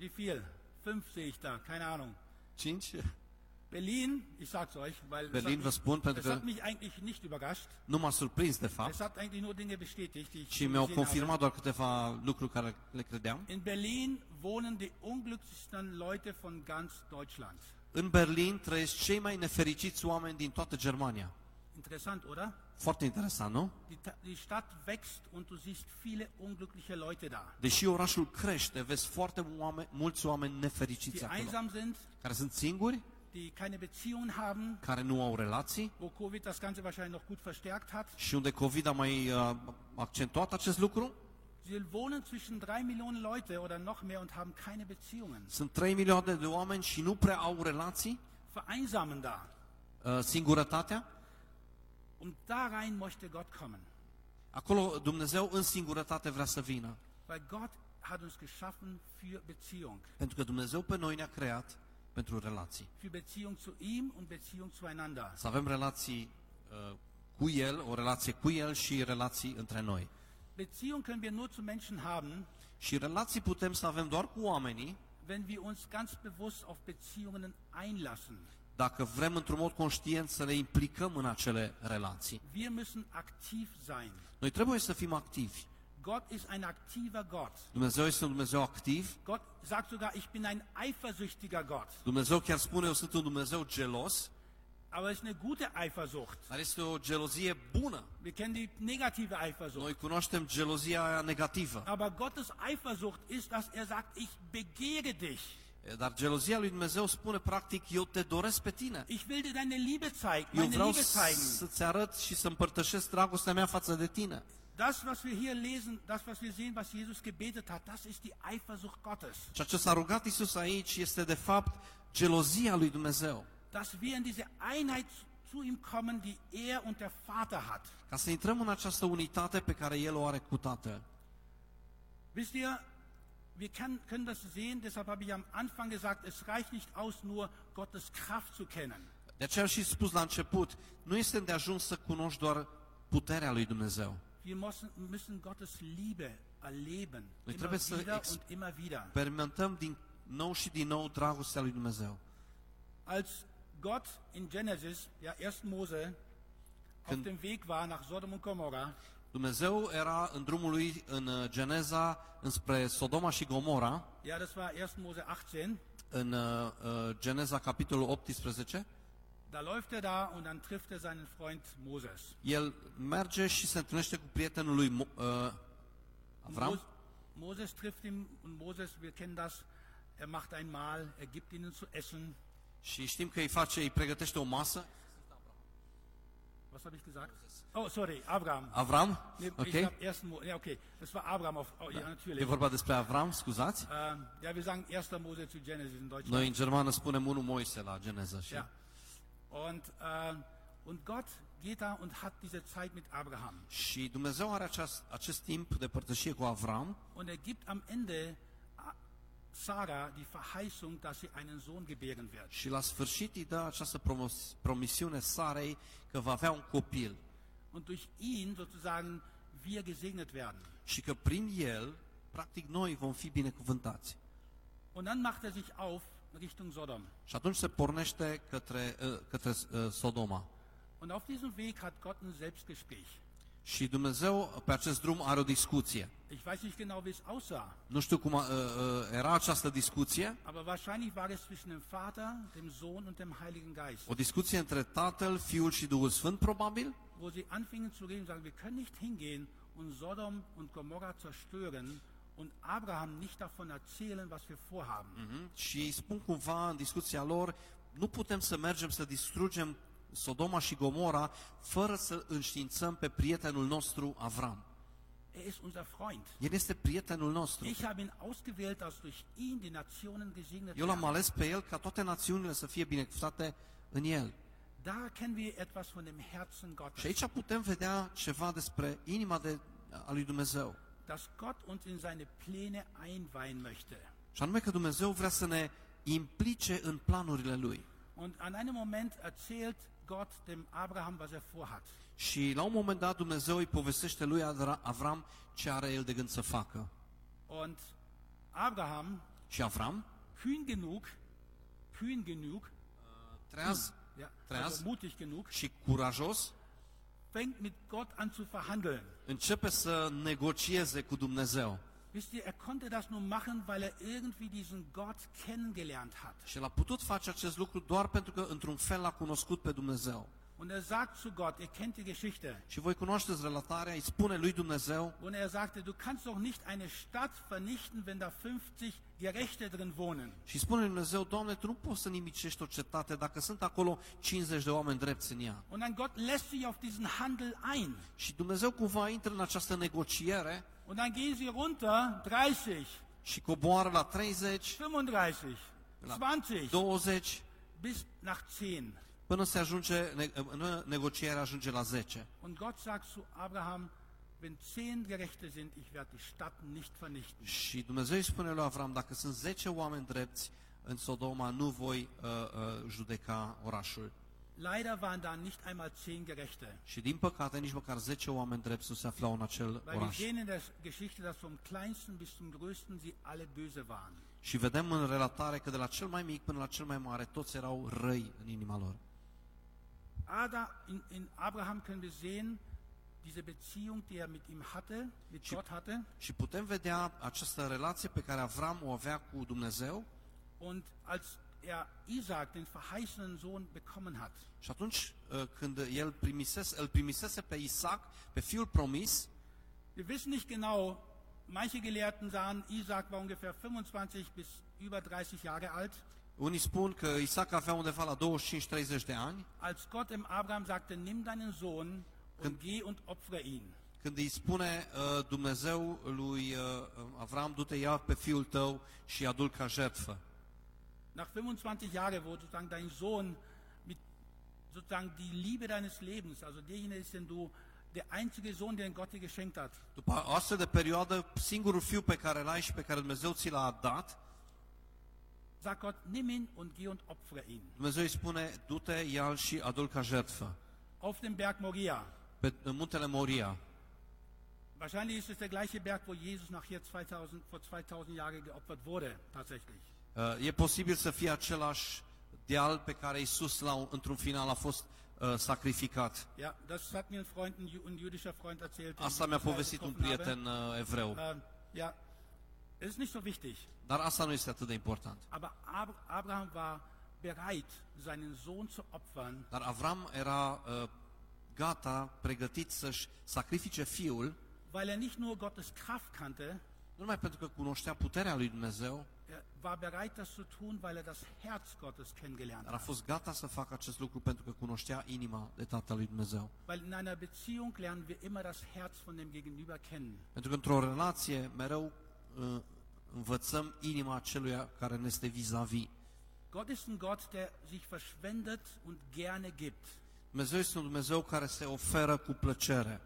Wie viel? Fünf sehe ich da, keine Ahnung. 5? Berlin, ich sag's euch, weil Berlin, es, vă hat spun, mich, pentru es că hat mich eigentlich nicht überrascht. nu m-a surprins de fapt Es hat eigentlich nur Dinge bestätigt, die ich și schon mi-au gesehen confirmat habe. doar câteva lucruri care le credeam. In Berlin wohnen die unglücklichsten Leute von ganz Deutschland. În Berlin trăiesc cei mai nefericiți oameni din toată Germania. Interessant, oder? Foarte interesant, nu? Die, Ta- die Stadt wächst und du siehst viele unglückliche Leute da, Deși orașul crește, vezi foarte oameni, mulți oameni nefericiți die acolo, einsam sind, care sunt singuri, die keine Beziehungen haben, care nu au relații wo Covid das Ganze wahrscheinlich noch gut verstärkt hat. și unde COVID a mai uh, accentuat acest lucru. Sie wohnen zwischen drei Millionen Leute oder noch mehr und haben keine Beziehungen. Sunt 3 milioane de oameni și nu prea au relații, Vereinsamen da. uh, singurătatea. Und da rein möchte Gott kommen. Acolo Dumnezeu în singurătate vrea să vină. Weil Gott hat uns geschaffen für Beziehung. Pentru că Dumnezeu pe noi ne-a creat pentru relații. Für Beziehung zu ihm und Beziehung zueinander. Să avem relații uh, cu El, o relație cu El și relații între noi. Beziehung können wir nur zu Menschen haben, Și relații putem să avem doar cu oamenii wenn wir uns ganz bewusst auf Beziehungen einlassen. dacă vrem într-un mod conștient să ne implicăm în acele relații. Wir müssen aktiv sein. Noi trebuie să fim activi. Gott ist ein aktiver Gott. Dumnezeu Dumnezeu activ. Gott sagt sogar, ich bin ein eifersüchtiger Gott. Dumnezeu chiar spune, eu sunt un Dumnezeu gelos, Aber es ist eine gute Eifersucht. dar este o gelozie bună. Wir kennen die negative Eifersucht. Noi cunoaștem gelozia aia negativă. Aber Gottes Eifersucht ist, dass er sagt, ich begehre dich. Dar gelozia lui Dumnezeu spune practic, eu te doresc pe tine. Ich will dir deine Liebe zeigen, Eu vreau Liebe zeigen. să-ți arăt și să împărtășesc dragostea mea față de tine. Das, was wir hier lesen, das, was wir sehen, was Jesus gebetet hat, das ist die Eifersucht Gottes. Ceea ce s-a rugat Isus aici este de fapt gelozia lui Dumnezeu. Dass wir in diese Einheit zu ihm kommen, die er und der Vater hat. Ca să intrăm în această unitate pe care El o are cu Tatăl. Wisst ihr, wir kann, können das sehen, deshalb habe ich am Anfang gesagt, es reicht nicht aus, nur Gottes Kraft zu kennen. De aceea și spus la început, nu este de ajuns să cunoști doar puterea lui Dumnezeu. Wir müssen, müssen Gottes Liebe erleben. Noi Immer trebuie să wieder ex- und immer wieder. Experimentăm din nou și din nou dragostea lui Dumnezeu. Als Gott in Genesis, ja 1. Mose, auf Când- dem Weg war nach Sodom und Gomorra, Dumnezeu era în drumul lui în uh, Geneza înspre Sodoma și Gomora, ja, das war 1. Mose 18, în uh, uh, Geneza capitolul 18, da läuft er da und dann trifft er seinen Freund Moses. el merge și se întâlnește cu prietenul lui Mo- uh, Avram. Mos- Moses trifft ihn und Moses, wir kennen das, er macht ein Mahl, er gibt ihnen zu essen. Și știm că îi face, îi pregătește o masă. Was habe ich gesagt? Oh, sorry, Abraham. Avram, Nee, ok? Ich habe 1. Mo ja, okay, das war Abraham auf, oh, ja, E natürlich. vorba despre Avram, scuzați. Ähm, ja, wir sagen 1. Mose zu Genesis in Deutschland. Noi în germană spunem 1 Moise la Geneza. Și Ja. Und, äh, und Gott geht da und hat diese Zeit mit Abraham. Și Dumnezeu are aceast, acest timp de părtășie cu Avram Und er gibt am Ende A- Sarah die Verheißung, dass sie einen Sohn gebären wird. și la sfârșit îi dă această promos, promisiune Sarei că va avea un copil Und durch ihn sozusagen wir gesegnet werden. și că prin el, practic noi vom fi binecuvântați. Und dann macht er sich auf. Și atunci se pornește către, uh, către uh, Sodoma. Und auf diesem Weg hat Gott ein Selbstgespräch. Și Dumnezeu pe acest drum are o discuție. Ich weiß nicht genau, wie es aussah, Nu știu cum a, uh, uh, era această discuție, aber wahrscheinlich war es zwischen dem Vater, dem Sohn und dem Heiligen Geist, o discuție între Tatăl, Fiul și Duhul Sfânt, probabil, wo sie anfingen zu reden und sagen, wir können nicht hingehen und Sodom und Gomorra zerstören und Abraham nicht davon erzählen, was wir vorhaben. Mhm. și îi spun cumva în discuția lor, nu putem să mergem să distrugem Sodoma și Gomora fără să înștiințăm pe prietenul nostru Avram. Er ist unser Freund. El este prietenul nostru. Ich habe ihn ausgewählt, dass durch ihn die Nationen gesegnet Eu l-am werden. ales pe el ca toate națiunile să fie binecuvântate în el. Da kennen wir etwas von dem Herzen Și Gottes, aici putem vedea ceva despre inima de, a lui Dumnezeu. Dass Gott uns in seine Pläne einweihen möchte. Și anume că Dumnezeu vrea să ne implice în planurile lui. Und an einem Moment erzählt Gott dem Abraham, was er vorhat. Și la un moment dat Dumnezeu îi povestește lui Adra- Avram ce are el de gând să facă. Und Abraham, Și Avram, kühn genug, kühn genug, treaz ja, Treaz. also mutig genug, și curajos, fängt mit Gott an zu verhandeln. începe să negocieze cu Dumnezeu. Wisst ihr, er konnte das nur machen, weil er irgendwie diesen Gott kennengelernt hat. Și el a putut face acest lucru doar pentru că, într-un fel, l-a cunoscut pe Dumnezeu. Und er sagt zu Gott, ihr kennt die Geschichte, Și voi cunoașteți relatarea, îi spune lui Dumnezeu, und er sagte, du kannst doch nicht eine Stadt vernichten, wenn da 50 Gerechte drin wohnen. și spune lui Dumnezeu, Doamne, Tu nu poți să nimicești o cetate dacă sunt acolo 50 de oameni drepți în ea. Und dann Gott lässt sich auf diesen Handel ein. Și Dumnezeu cumva intră în această negociere Und dann gehen sie runter, 30, și coboară la 30, 35, La 20, 20, bis nach 10. Până se ajunge, ne- până negocierea ajunge la 10. Und Gott sagt zu Abraham, wenn 10 Gerechte sind, ich werde die Stadt nicht vernichten. Și Dumnezeu îi spune lui Avram, dacă sunt 10 oameni drepți în Sodoma, nu voi uh, uh, judeca orașul. Leider waren da nicht einmal 10 Gerechte. Și din păcate, nici măcar 10 oameni drepți nu se aflau în acel Weil wir oraș. sehen in der Geschichte, dass vom kleinsten bis zum größten sie alle böse waren. Și vedem în relatare că de la cel mai mic până la cel mai mare, toți erau răi în inima lor. Ada, in, in Abraham können wir sehen, diese Beziehung, die er mit ihm hatte, mit Și- Gott hatte. Și putem vedea această relație pe care Avram o avea cu Dumnezeu. Und als er Isaac, den verheißenen Sohn, bekommen hat, și atunci când el primisese, îl primisese pe Isaac, pe fiul promis, wir wissen nicht genau, manche Gelehrten sahen, Isaac war ungefähr 25 bis über 30 Jahre alt, unii spun că Isaac avea undeva la 25-30 de ani, als Gott dem Abraham sagte, nimm deinen Sohn und Când- geh und opfere ihn. când îi spune uh, Dumnezeu lui uh, Avram, du-te ia pe fiul tău și adu-l ca jertfă. Nach 25 Jahren, wo sozusagen dein Sohn mit sozusagen die Liebe deines Lebens, also derjenige ist, den du, der einzige Sohn, den Gott dir geschenkt hat, După o astfel de perioadă, singurul fiu pe care l-ai și pe care Dumnezeu ți l-a dat, sagt Gott, nimm ihn und geh und opfere ihn. Dumnezeu îi spune, du-te, ia-l și adu-l ca jertfă. Auf dem Berg Moria. Pe în muntele Moria. Wahrscheinlich ist es der gleiche Berg, wo Jesus nachher 2000, vor 2000 Jahren geopfert wurde, tatsächlich. Uh, E posibil să fie același deal pe care Isus la, un- într-un final a fost uh, sacrificat. Ja, das hat mir ein Freund, ein, Ju- ein jüdischer Freund erzählt. den Asta ich mi-a in Israel povestit un getroffen habe. prieten uh, evreu. Äh, ja, es ist nicht so wichtig. Dar asta nu este atât de important. Aber Ab Abraham war bereit, seinen Sohn zu opfern, Dar Avram era uh, gata, pregătit să-și sacrifice fiul, weil er nicht nur Gottes Kraft kannte, nu numai pentru că cunoștea puterea lui Dumnezeu, er war bereit, das zu tun, weil er das Herz Gottes kennengelernt dar a hat. fost gata să facă acest lucru pentru că cunoștea inima de Tatălui Dumnezeu. Weil in einer Beziehung lernen wir immer das Herz von dem Gegenüber kennen. Pentru că într-o relație mereu uh, învățăm inima celui care ne este vis-a-vis. Gott ist ein Gott, der sich verschwendet und gerne gibt. Dumnezeu este un Dumnezeu care se oferă cu plăcere.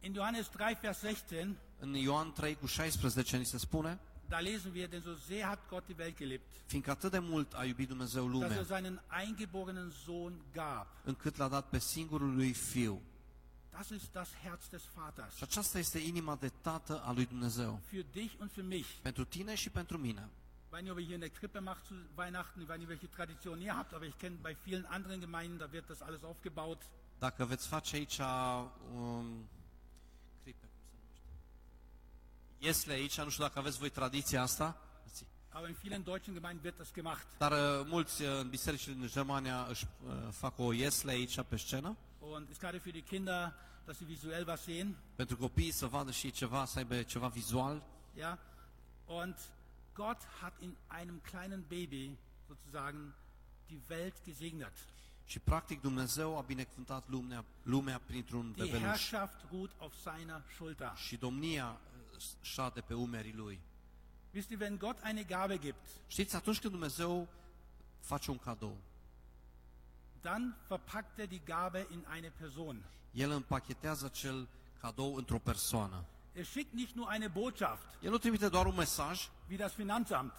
In Johannes 3, Vers 16, În Ioan 3 cu 16 ni se spune, da lesen wir, denn so sehr hat Gott die Welt geliebt, fiindcă atât de mult a iubit Dumnezeu dass er lumea, seinen eingeborenen Sohn gab. încât l-a dat pe singurul lui Fiu. Das ist das Herz des Vaters. Și aceasta este inima de tată a lui Dumnezeu. Für dich und für mich. Pentru tine și pentru mine. Ich weiß nicht, ob ihr hier in der Krippe macht zu Weihnachten, ich weiß nicht, welche Tradition ihr habt, aber ich kenne bei vielen anderen Gemeinden, da wird das alles aufgebaut. Dacă veți face aici um, Iesle aici, nu știu dacă aveți voi tradiția asta, aber in vielen deutschen Gemeinden wird das gemacht. dar uh, mulți în bisericile din Germania își uh, fac o iesle aici pe scenă, Und ist gerade für die Kinder, dass sie visuell was sehen. pentru copiii să vadă și ceva, să aibă ceva vizual. Ja? Und Gott hat in einem kleinen Baby sozusagen die Welt gesegnet. Și practic Dumnezeu a binecuvântat lumea, lumea printr-un Die bebeluș. Herrschaft ruht auf seiner Schulter. Și domnia uh, șade pe umerii lui. Wisst ihr, wenn Gott eine Gabe gibt, Știți, atunci când Dumnezeu face un cadou, dann verpackt er die Gabe in eine Person. El împachetează acel cadou într-o persoană. Er schickt nicht nur eine Botschaft, El nu trimite doar un mesaj, wie das Finanzamt,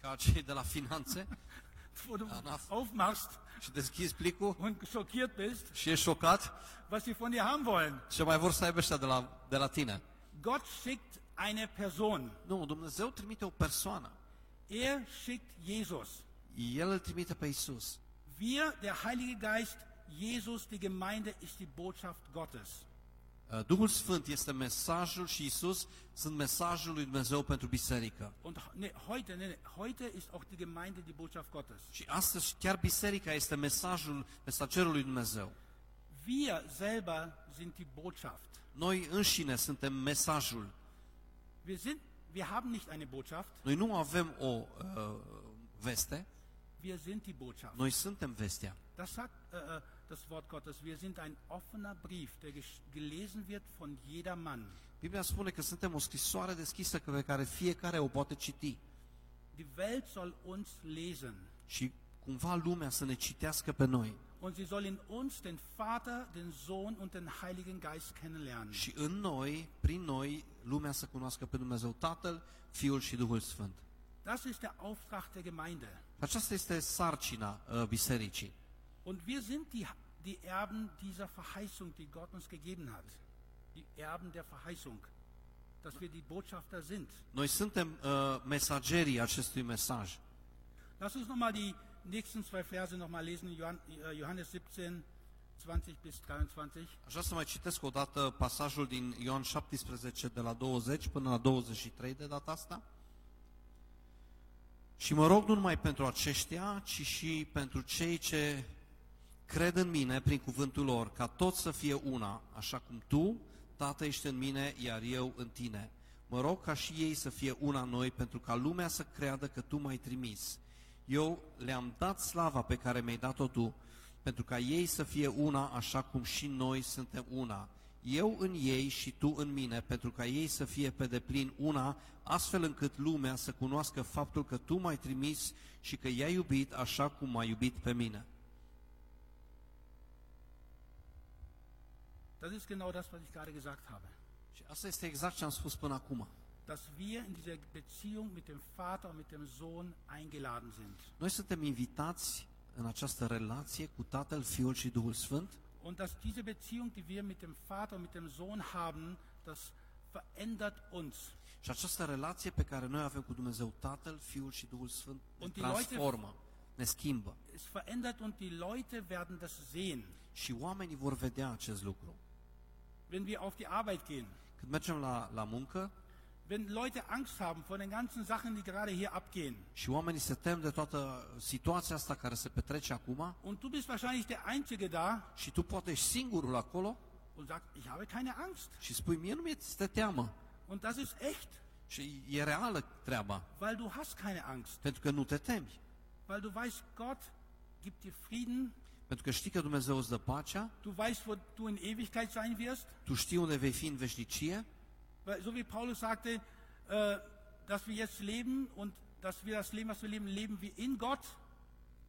ca cei de la finanțe, wo du Danach- aufmachst și deschizi plicul und schockiert bist, și ești șocat was sie von dir haben wollen. ce mai vor să aibă ăștia de la, de la tine. Gott schickt eine Person. Nu, Dumnezeu trimite o persoană. Er schickt Jesus. El îl trimite pe Isus. Wir, der Heilige Geist, Jesus, die Gemeinde, ist die Botschaft Gottes. Uh, Duhul Sfânt este mesajul și Isus sunt mesajul lui Dumnezeu pentru biserică. Und ne, heute, ne, heute ist auch die Gemeinde die Botschaft Gottes. Și astăzi chiar biserica este mesajul, mesagerul lui Dumnezeu. Wir selber sind die Botschaft. Noi înșine suntem mesajul. Wir, sind, wir haben nicht eine Botschaft, Noi nu avem o uh, veste, wir sind die Botschaft. noi suntem vestea. Das sagt äh, äh, das Wort Gottes. Wir sind ein offener Brief, der gesch- gelesen wird von jedermann. Biblia spune că suntem o scrisoare deschisă pe care fiecare o poate citi. Die Welt soll uns lesen. Și cumva lumea să ne citească pe noi. Und sie soll in uns den Vater, den Sohn und den Heiligen Geist kennenlernen. Și în noi, prin noi, lumea să cunoască pe Dumnezeu Tatăl, Fiul și Duhul Sfânt. Das ist der Auftrag der Gemeinde. Aceasta este sarcina uh, bisericii. Und wir sind die, die Erben dieser Verheißung, die Gott uns gegeben hat. Die Erben der Verheißung, dass wir die Botschafter sind. Noi suntem uh, mesagerii acestui mesaj. Lass uns nochmal die nächsten zwei Verse nochmal lesen, Johann- äh, Johannes 17, 20 bis 23. Aș vrea să mai citesc o dată pasajul din Ioan 17 de la 20 până la 23 de data asta. Și mă rog nu numai pentru aceștia, ci și pentru cei ce cred în mine prin cuvântul lor, ca toți să fie una, așa cum tu, Tată, ești în mine, iar eu în tine. Mă rog ca și ei să fie una în noi, pentru ca lumea să creadă că tu m-ai trimis. Eu le-am dat slava pe care mi-ai dat-o tu, pentru ca ei să fie una așa cum și noi suntem una. Eu în ei și tu în mine, pentru ca ei să fie pe deplin una, astfel încât lumea să cunoască faptul că tu m-ai trimis și că i-ai iubit așa cum m-ai iubit pe mine. Das ist genau das, was ich gerade gesagt habe. Și asta este exact ce am spus până acum. Dass wir in dieser Beziehung mit dem Vater und mit dem Sohn eingeladen sind. Noi suntem invitați în această relație cu Tatăl, Fiul și Duhul Sfânt Und dass diese Beziehung, die wir mit dem Vater und mit dem Sohn haben, das verändert uns. și această relație pe care noi avem cu Dumnezeu Tatăl, Fiul și Duhul Sfânt ne Und die Leute- transformă, ne schimbă. Es verändert und die Leute werden das sehen. Și oamenii vor vedea acest lucru. Wenn wir auf die Arbeit gehen, Când mergem la, la muncă wenn Leute Angst haben vor den ganzen Sachen, die gerade hier abgehen, și oamenii se tem de toată situația asta care se petrece acum und du bist wahrscheinlich der Einzige da și tu poate ești singurul acolo und sagst, ich habe keine Angst. și spui, mie nu mi este teamă. Und das ist echt, Și e reală treaba, weil du hast keine Angst. pentru că nu te temi. Weil du weißt, Gott gibt dir Frieden, Pentru că știi că Dumnezeu îți dă pacea, du weißt, wo du in Ewigkeit sein wirst. tu știi unde vei fi în veșnicie Weil, so wie Paulus sagte, äh, dass wir jetzt leben und dass wir das Leben, was wir leben, leben wir in Gott.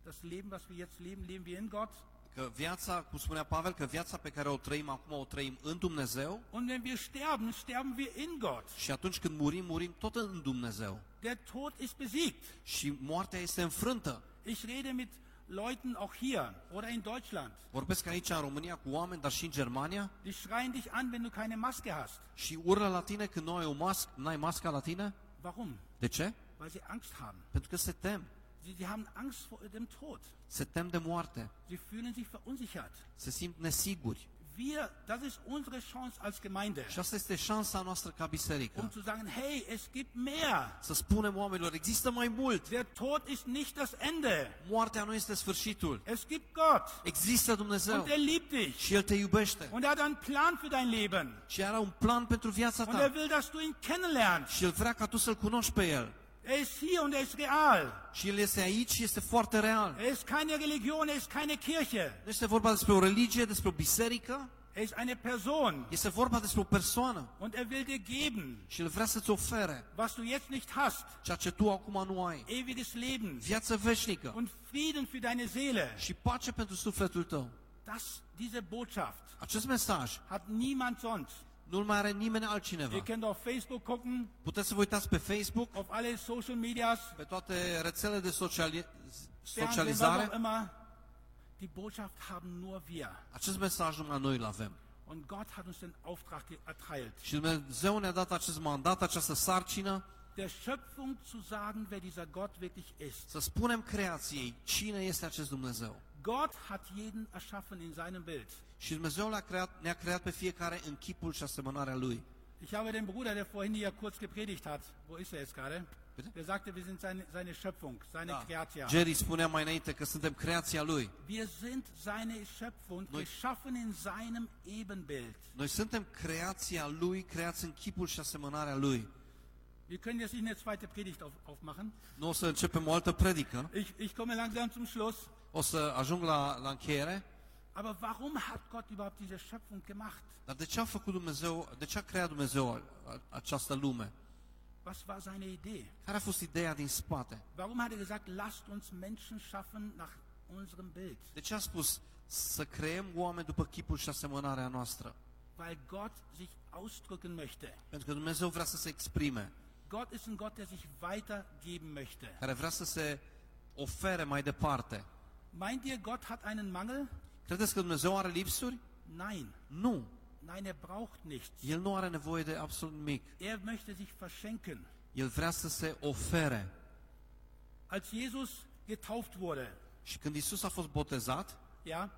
Das Leben, was wir jetzt leben, leben wir in Gott. Că viața, cum spunea Pavel, că viața pe care o trăim acum o trăim în Dumnezeu Und wenn wir sterben, sterben wir in Gott. și atunci când murim, murim tot în Dumnezeu. Der Tod ist besiegt. Și moartea este înfrântă. Ich rede mit Leuten auch hier oder in Deutschland. Vorbesc aici în România cu oameni, dar și în Germania Die schreien dich an, wenn du keine Maske hast. și urlă la tine când nu ai o mască, n-ai masca la tine? Warum? De ce? Weil sie Angst haben. Pentru că se tem. Sie, sie haben Angst vor dem Tod. Se tem de moarte. Sie fühlen sich verunsichert. Se simt nesiguri. Wir, das ist unsere Chance als Gemeinde, Și asta este șansa noastră ca um biserică. zu sagen, hey, es gibt mehr. Să spunem oamenilor, există mai mult. Der Tod ist nicht das Ende. Moartea nu este sfârșitul. Es gibt Gott Există Dumnezeu und er liebt dich. și El te iubește. Und er hat einen Plan für dein Leben. Și are un plan pentru viața Und er ta. will, dass du ihn kennenlernst. Și El vrea ca tu să-L cunoști pe El. Er ist hier und er ist real. Și El este aici și este foarte real. Er ist keine Religion, er ist keine Kirche. Nu este vorba despre o religie, despre o biserică, Er ist eine Person. este vorba despre o persoană. Und er will dir geben, Și El vrea să-ți ofere was du jetzt nicht hast. ceea ce tu acum nu ai. Ewiges Leben Viață veșnică und Frieden für deine Seele. și pace pentru sufletul tău. Das, diese Botschaft Acest mesaj hat niemand sonst. Nu-l mai are nimeni altcineva. Ihr könnt auf Facebook gucken, Puteți să vă uitați pe Facebook, auf alle Social Medias, pe toate rețelele de sociali- Fernsehen, was socializare. auch immer. Die Botschaft haben nur wir. Acest mesaj numai noi îl avem. Und Gott hat uns den Auftrag ge- erteilt, Și Dumnezeu ne-a dat acest mandat, această sarcină, der Schöpfung zu sagen, wer dieser Gott wirklich ist. să spunem creației cine este acest Dumnezeu. Gott hat jeden erschaffen in seinem Bild. Și Dumnezeu ne-a creat, ne-a creat pe fiecare în chipul și asemănarea Lui. Ich habe den Bruder, der vorhin hier kurz gepredigt hat, wo ist er jetzt gerade? Bitte? Der sagte, wir sind seine, seine Schöpfung, seine Kreatia. Jerry spunea mai înainte că suntem creația Lui. Wir sind seine Schöpfung, Noi- geschaffen in seinem Ebenbild. Noi suntem creația Lui, creați în chipul și asemănarea Lui. Wir können jetzt nicht eine zweite Predigt auf, aufmachen. Nu o să începem o altă predică, Ich, ich komme langsam zum Schluss. O să ajung la, la încheiere. Aber warum hat Gott überhaupt diese Schöpfung gemacht? Dar de ce a făcut Dumnezeu, de ce a creat Dumnezeu a- a- această lume? Was war seine Idee? Care a fost ideea din spate? Warum hat er gesagt, lasst uns Menschen schaffen nach unserem Bild? De ce a spus să creăm oameni după chipul și asemănarea noastră? Weil Gott sich ausdrücken möchte. Pentru că Dumnezeu vrea să se exprime, Gott ist ein Gott, der sich weitergeben möchte. care vrea să se ofere mai departe. Meint ihr, Gott hat einen Mangel? Credeți că Dumnezeu are lipsuri? Nein. Nu. Nein, er braucht nichts. El nu are nevoie de absolut nimic. Er möchte sich verschenken. El vrea să se ofere. Als Jesus getauft wurde, Și când Isus a fost botezat ja,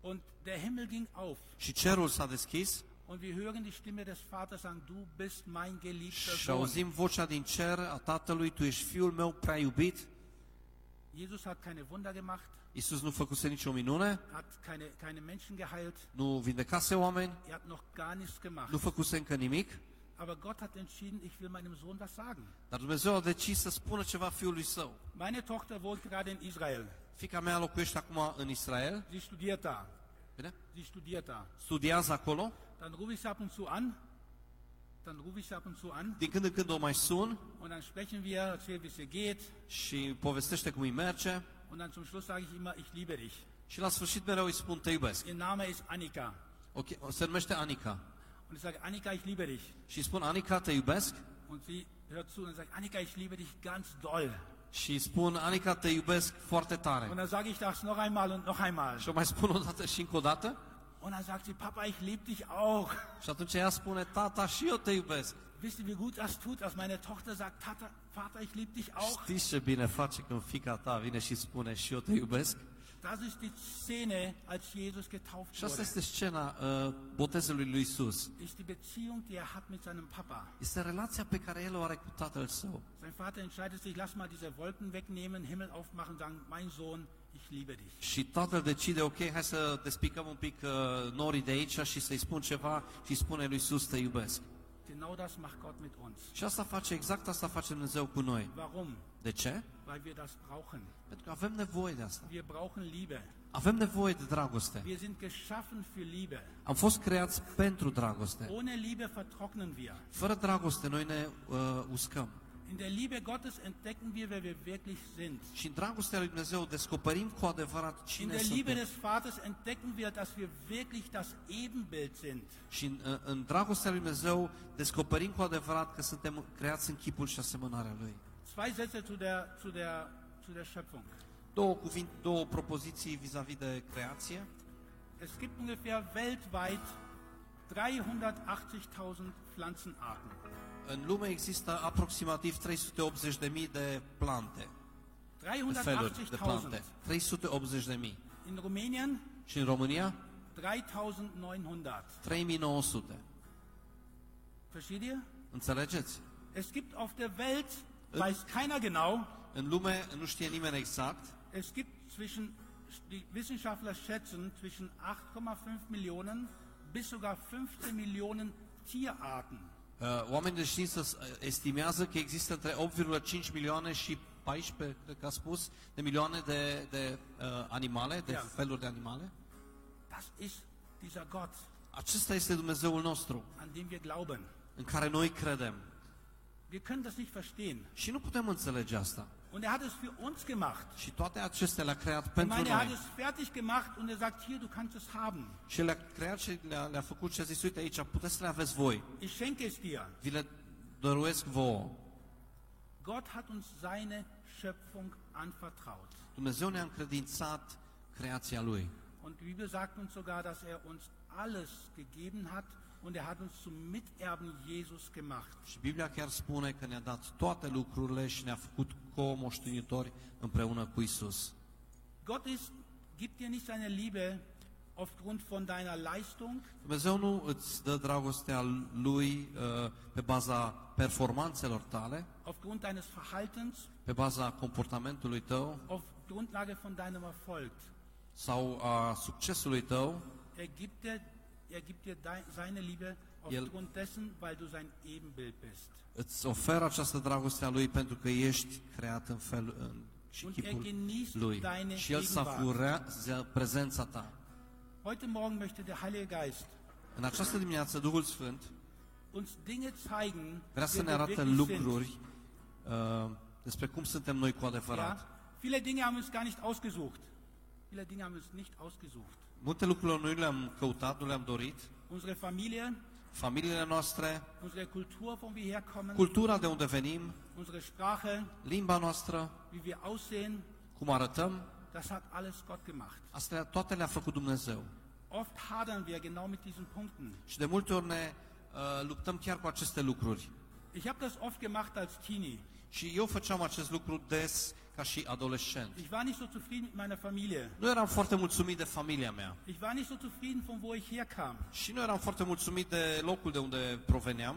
und der Himmel ging auf și cerul s-a deschis und wir hören die Stimme des Vaters sagen, du bist mein geliebter și Sohn. auzim vocea din cer a Tatălui, Tu ești Fiul meu prea iubit. Jesus hat keine Wunder gemacht, Isus nu făcuse nicio minune, hat keine, keine Menschen geheilt, nu vindecase oameni, er hat noch gar nichts gemacht. nu făcuse încă nimic, Aber Gott hat entschieden, ich will meinem Sohn was sagen. dar Dumnezeu a decis să spună ceva Fiului Său. Meine Tochter wohnt gerade in Israel. Fica mea locuiește acum în Israel, Sie studiert da. bine? Sie studiert da. studiază acolo, Dann rufe ich sie ab und zu an. Dann rufe ich sie ab und zu an. din când în când o mai sun Und dann sprechen wir, erzählt, wie es ihr geht. și povestește cum îi merge Und dann zum Schluss sage ich immer, ich liebe dich. și la sfârșit mereu îi spun te iubesc. Ihr Name ist Annika. Okay, se numește Anica. Und ich sage, Annika, ich liebe dich. Și spun Anica te iubesc Und sie hört zu und sagt, Annika, ich liebe dich ganz doll. și spun Anica te iubesc foarte Und tare. dann sage ich das noch einmal und noch einmal. Și mai spun o dată și încă o dată Und dann sagt sie, Papa, ich liebe dich auch. și atunci ea spune tata și eu te iubesc. Wisst ihr, wie gut das tut, dass meine Tochter sagt, Tata, Vater, ich liebe dich auch? Știți ce bine face când fica ta vine și spune și eu te iubesc? Das ist die Szene, als Jesus getauft Și asta wurde. este scena uh, botezului lui Isus. Ist die Beziehung, die er hat mit seinem Papa. Este relația pe care el o are cu tatăl său. Sein Vater entscheidet sich, lass mal diese Wolken wegnehmen, Himmel aufmachen, sagen, mein Sohn. Și tatăl decide, ok, hai să despicăm un pic uh, norii de aici și să-i spun ceva și spune lui Isus te iubesc. Genau das macht Gott mit uns. Și asta face, exact asta face Dumnezeu cu noi. Warum? De ce? Weil wir das brauchen. Pentru că avem nevoie de asta. Wir brauchen Liebe. Avem nevoie de dragoste. Wir sind geschaffen für Liebe. Am fost creați pentru dragoste. Ohne Liebe vertrocknen wir. Fără dragoste noi ne uh, uscăm. In der Liebe Gottes entdecken wir, wer wir wirklich sind. Și în dragostea lui Dumnezeu descoperim cu adevărat In cine der Liebe des Vaters entdecken wir, dass wir wirklich das Ebenbild sind. Și în, în- dragostea lui Dumnezeu descoperim cu adevărat că suntem creați în chipul și asemănarea Lui. Zwei Sätze zu der, zu der, zu der Schöpfung. Două cuvinte, două propoziții vis-a-vis de creație. Es gibt ungefähr weltweit 380.000 Pflanzenarten. În lume există aproximativ 380.000 de plante, de feluri de plante. 380.000. 380.000. In Rumänien Și în România 3900. 3900. Versteht ihr? Înțelegeți? Es gibt auf der Welt, weiß keiner genau, În lume nu știe nimeni exact, es gibt zwischen, die Wissenschaftler schätzen, zwischen 8,5 Millionen bis sogar 15 Millionen Tierarten. Uh, oamenii de știință s- estimează că există între 8,5 milioane și 14, cred că a spus, de milioane de, de uh, animale, de Ia. feluri de animale. Das ist dieser Gott, Acesta este Dumnezeul nostru, an dem wir glauben. în care noi credem. Wir können das nicht verstehen. Și nu putem înțelege asta. Und er hat es für uns gemacht. Și toate acestea le-a creat pentru meine, er hat noi. es fertig gemacht und er sagt, hier, du kannst es haben. Și le-a creat și le-a, le-a făcut și a zis, uite aici, puteți să le aveți voi. Ich schenke es dir. Vi le dăruiesc vouă. Gott hat uns seine Schöpfung anvertraut. Dumnezeu ne-a încredințat creația Lui. Und die Bibel sagt uns sogar, dass er uns alles gegeben hat und er hat uns zum Miterben Jesus gemacht. Și Biblia chiar spune că ne-a dat toate lucrurile și ne-a făcut co-moștenitori împreună cu Isus. Gott ist, gibt dir nicht seine Liebe aufgrund von deiner Leistung, Dumnezeu nu îți dă dragostea Lui uh, pe baza performanțelor tale, aufgrund deines Verhaltens, pe baza comportamentului tău auf Grundlage von deinem Erfolg. sau a succesului tău, Er gibt dir, er gibt dir seine Liebe aufgrund dessen, weil du sein Ebenbild bist. îți oferă această dragoste a Lui pentru că ești creat în fel în, și Und er chipul genießt Lui. deine Și El prezența ta. Heute Morgen möchte der Heilige Geist În această dimineață, Duhul Sfânt uns Dinge zeigen, vrea să ne wir arate lucruri uh, despre cum suntem noi cu adevărat. Ja? Viele Dinge haben wir uns gar nicht ausgesucht. Viele Dinge haben wir uns nicht ausgesucht. Multe lucruri noi le-am căutat, nu le-am dorit. Unsere Familie, Familiile noastre, unsere Kultur, von wir herkommen, cultura de unde venim, unsere Sprache, limba noastră, wie wir aussehen, cum arătăm, das hat alles Gott gemacht. astea toate le-a făcut Dumnezeu. Oft hadern wir genau mit diesen Punkten. Și de multe ori ne uh, luptăm chiar cu aceste lucruri. Ich habe das oft gemacht als Teenie. Și eu făceam acest lucru des ca și adolescent. Ich war nicht so zufrieden mit meiner Familie. Nu eram foarte mulțumit de familia mea. Ich war nicht so zufrieden, von wo ich herkam. Și nu eram foarte mulțumit de locul de unde proveneam.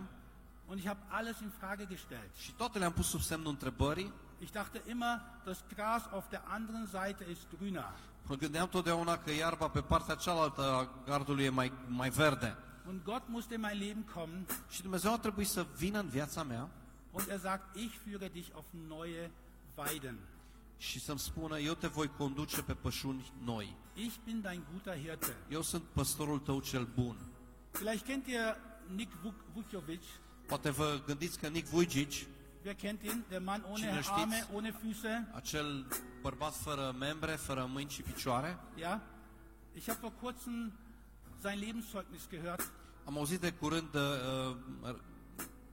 Und ich habe alles in Frage gestellt. Și toate le-am pus sub semnul întrebării. Ich dachte immer, das Gras auf der anderen Seite ist grüner. Mă gândeam totdeauna că iarba pe partea cealaltă a gardului e mai, mai verde. Und Gott musste in mein Leben kommen Și Dumnezeu a trebuit să vină în viața mea und er sagt, ich führe dich auf neue Weiden. Și să-mi spună, eu te voi conduce pe pășuni noi. Ich bin dein guter Hirte. Eu sunt păstorul tău cel bun. Vielleicht kennt ihr Nick Vuk- Vujovic. Poate vă gândiți că Nick Vujicic, Wer kennt ihn? Der Mann ohne Cine știți? Arme, ohne Füße. acel bărbat fără membre, fără mâini și picioare, Ja? Ich habe vor kurzem sein Lebenszeugnis gehört, am auzit de curând uh, măr-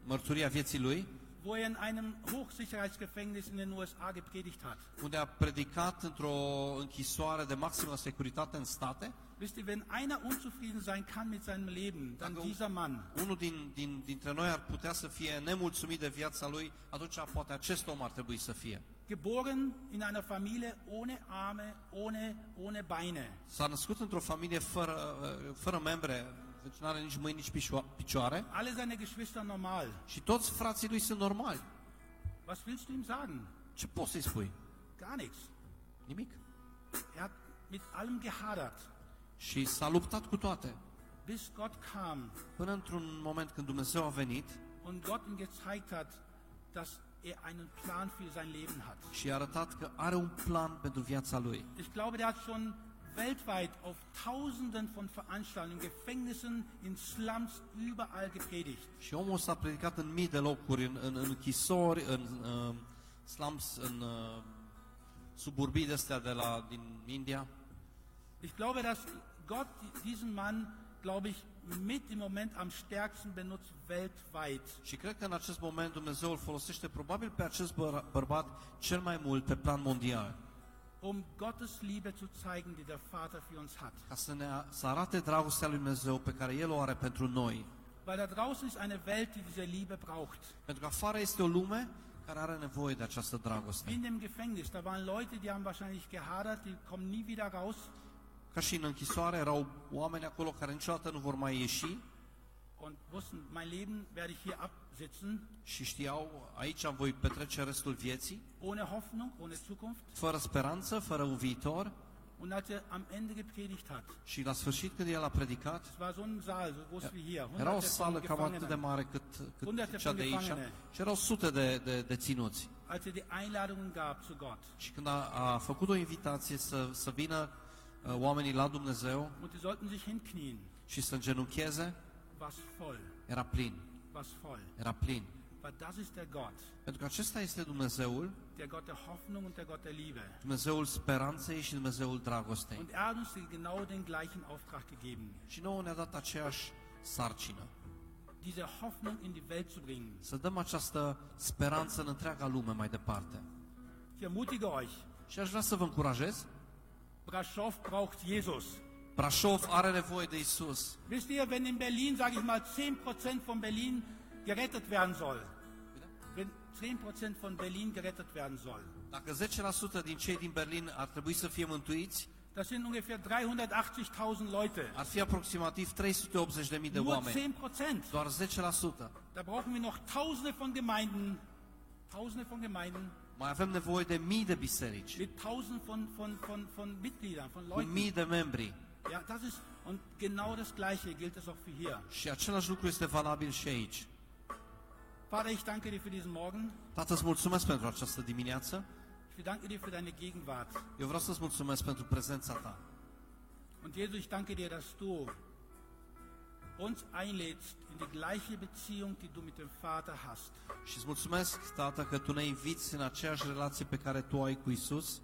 mărturia vieții lui, wo er in einem Hochsicherheitsgefängnis in den USA gepredigt hat. unde a predicat într-o închisoare de maximă securitate în state. Wisst ihr, wenn einer unzufrieden sein kann mit seinem Leben, dann Dacă dieser Mann. Unul din, din, dintre noi ar putea să fie nemulțumit de viața lui, atunci poate acest om ar trebui să fie. Geboren in einer Familie ohne Arme, ohne, ohne Beine. S-a născut într-o familie fără, fără membre, deci nu are nici mâini, nici pișo- picioare, Alle seine Geschwister normal. și toți frații lui sunt normali. Was willst du ihm sagen? Ce poți să-i spui? Gar nichts. Nimic. Er hat mit allem gehadert, Și s-a luptat cu toate. bis Gott kam Până într-un moment când Dumnezeu a venit und Gott ihm gezeigt hat, dass er einen Plan für sein Leben hat. și i-a arătat că are un plan pentru viața lui. Ich glaube, der hat schon weltweit auf Tausenden von Veranstaltungen, Gefängnissen, in Slums, überall gepredigt. Și omul s-a predicat în mii de locuri, în, în, în închisori, în uh, slums, în uh, suburbii de astea de la, din India. Ich glaube, dass Gott diesen Mann, glaube ich, mit im Moment am stärksten benutzt weltweit. Și cred că în acest moment Dumnezeu îl folosește probabil pe acest băr- bărbat cel mai mult pe plan mondial. Um Gottes Liebe zu zeigen, die der Vater für uns hat. Ca să, ne, să arate dragostea lui Dumnezeu pe care El o are pentru noi. Weil da draußen ist eine Welt, die diese Liebe braucht. Pentru că afară este o lume care are nevoie de această Wie dragoste. in dem Gefängnis, da waren Leute, die haben wahrscheinlich gehadert, die kommen nie wieder raus. ca și în închisoare, erau oameni acolo care niciodată nu vor mai ieși und wussten, mein Leben werde ich hier absitzen, și știau, aici voi petrece restul vieții, ohne Hoffnung, ohne Zukunft. fără speranță, fără un viitor. Und als er am Ende gepredigt hat, Și la sfârșit, când el a predicat, es war so ein Saal, so groß wie hier, era o hunderte von sală cam atât de Gefangenen. mare cât, cât Hunderte cea von de aici Gefangene. și erau sute de, de, de ținuți. Als er die Einladungen gab zu Gott Și când a, a făcut o invitație să, să vină uh, oamenii la Dumnezeu und die sollten sich hinknien, și să îngenuncheze, was voll, era plin, was voll. Era plin. Weil das ist der Gott, Pentru că acesta este Dumnezeul, der Gott der Hoffnung und der Gott der Liebe. Dumnezeul speranței și Dumnezeul dragostei. Und er hat uns genau den gleichen Auftrag gegeben, Și nouă ne-a dat aceeași sarcină, diese Hoffnung in die Welt zu bringen. să dăm această speranță în întreaga lume mai departe. Ich ermutige euch, Și aș vrea să vă încurajez, Braschow braucht Jesus. Brașov are nevoie de Isus. Wisst ihr, wenn in Berlin, sage ich mal, 10% von Berlin gerettet werden soll, wenn 10% von Berlin gerettet werden soll, Dacă 10% din cei din Berlin ar trebui să fie mântuiți, das sind ungefähr 380.000 Leute. ar fi aproximativ 380.000 de Nur oameni. 10%. Doar 10%. Da brauchen wir noch Tausende von Gemeinden, Tausende von Gemeinden Mai avem nevoie de mii de biserici, mit Tausenden von, von, von, von Mitgliedern, von cu Leuten. mii de membri. Ja, das ist, und genau das Gleiche gilt es auch für hier. Și același lucru este valabil și aici. Vater, ich danke dir für diesen Morgen. Tată, îți mulțumesc pentru această dimineață. Ich danke dir für deine Gegenwart. Eu vreau să-ți mulțumesc pentru prezența ta. Und Jesus, ich danke dir, dass du uns einlädst in die gleiche Beziehung, die du mit dem Vater hast. Și îți mulțumesc, Tată, că Tu ne inviți în aceeași relație pe care Tu ai cu Isus.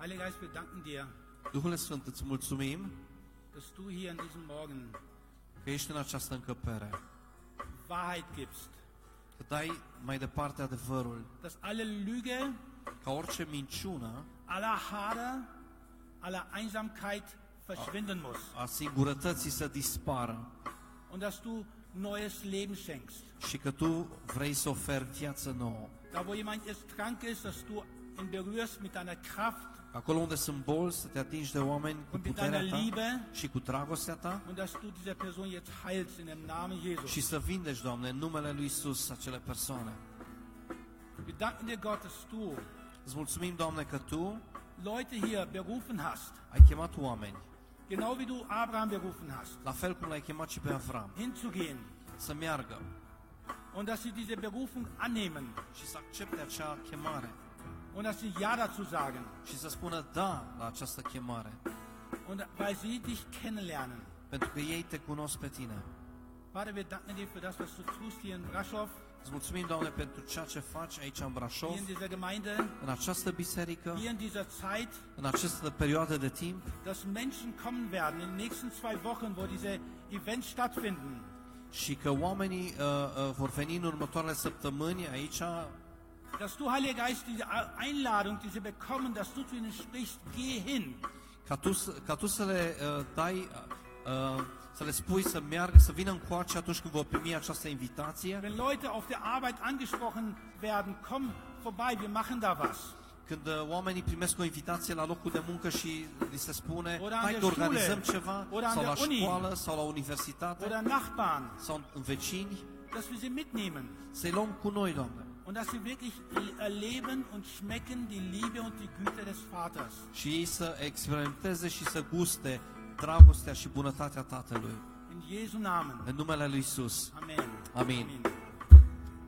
Heiliger Geist, wir danken dir, Duhule Sfânt, îți mulțumim dass du hier in diesem Morgen că ești în această încăpere, Wahrheit gibst. că dai mai departe adevărul, Dass alle Lüge, ca orice minciună aller Hader, aller Einsamkeit verschwinden muss. a singurătății să dispară Und dass du neues Leben schenkst. și că Tu vrei să oferi viață nouă. Da, wo jemand jetzt krank ist, dass du ihn berührst mit deiner Kraft Acolo unde sunt boli, să te atingi de oameni cu und mit puterea deiner Ta Liebe și cu dragostea Ta. und dass du diese Person jetzt heilst in dem Namen Jesus. și să vindeci, Doamne, în numele Lui Isus acele persoane. Wir danken dir, Gott, dass du Îți mulțumim, Doamne, că Tu Leute hier berufen hast, ai chemat oameni, genau wie du Abraham berufen hast, la fel cum l-ai chemat și pe Avram, hinzugehen. Să meargă. Und dass sie diese Berufung annehmen. Și să accepte acea chemare und dass sie Ja dazu sagen și să spună da la această chemare, und weil sie dich kennenlernen. pentru că ei te cunosc pe Tine. Vater, wir danken dir für das, was du tust hier in Braschow, Îți mulțumim, Doamne, pentru ceea ce faci aici în Brașov, in dieser Gemeinde, în această biserică, hier in dieser Zeit, în această perioadă de timp, dass Menschen kommen werden in den nächsten zwei Wochen, wo diese Events stattfinden. și că oamenii uh, uh, vor veni în următoarele săptămâni aici Dass du, Heiliger Geist, diese Einladung, die sie bekommen, dass du zu ihnen sprichst, geh hin. ca tu, să- ca tu să le uh, dai, uh, să le spui să meargă, să vină încoace atunci când vor primi această invitație, Wenn Leute auf der Arbeit angesprochen werden, komm vorbei, wir machen da was. când uh, oamenii primesc o invitație la locul de muncă și li se spune în hai der că organizăm Schule, ceva, sau la Uni, școală, sau la universitate, Oder Nachbarn, sau în vecini, dass wir sie mitnehmen. să-i luăm cu noi, Doamne. Und dass sie wirklich erleben und schmecken die Liebe und die Güte des Vaters. Și ei să experimenteze și să guste dragostea și bunătatea Tatălui. In Jesu Namen. În numele Lui Isus. Amen. Amin.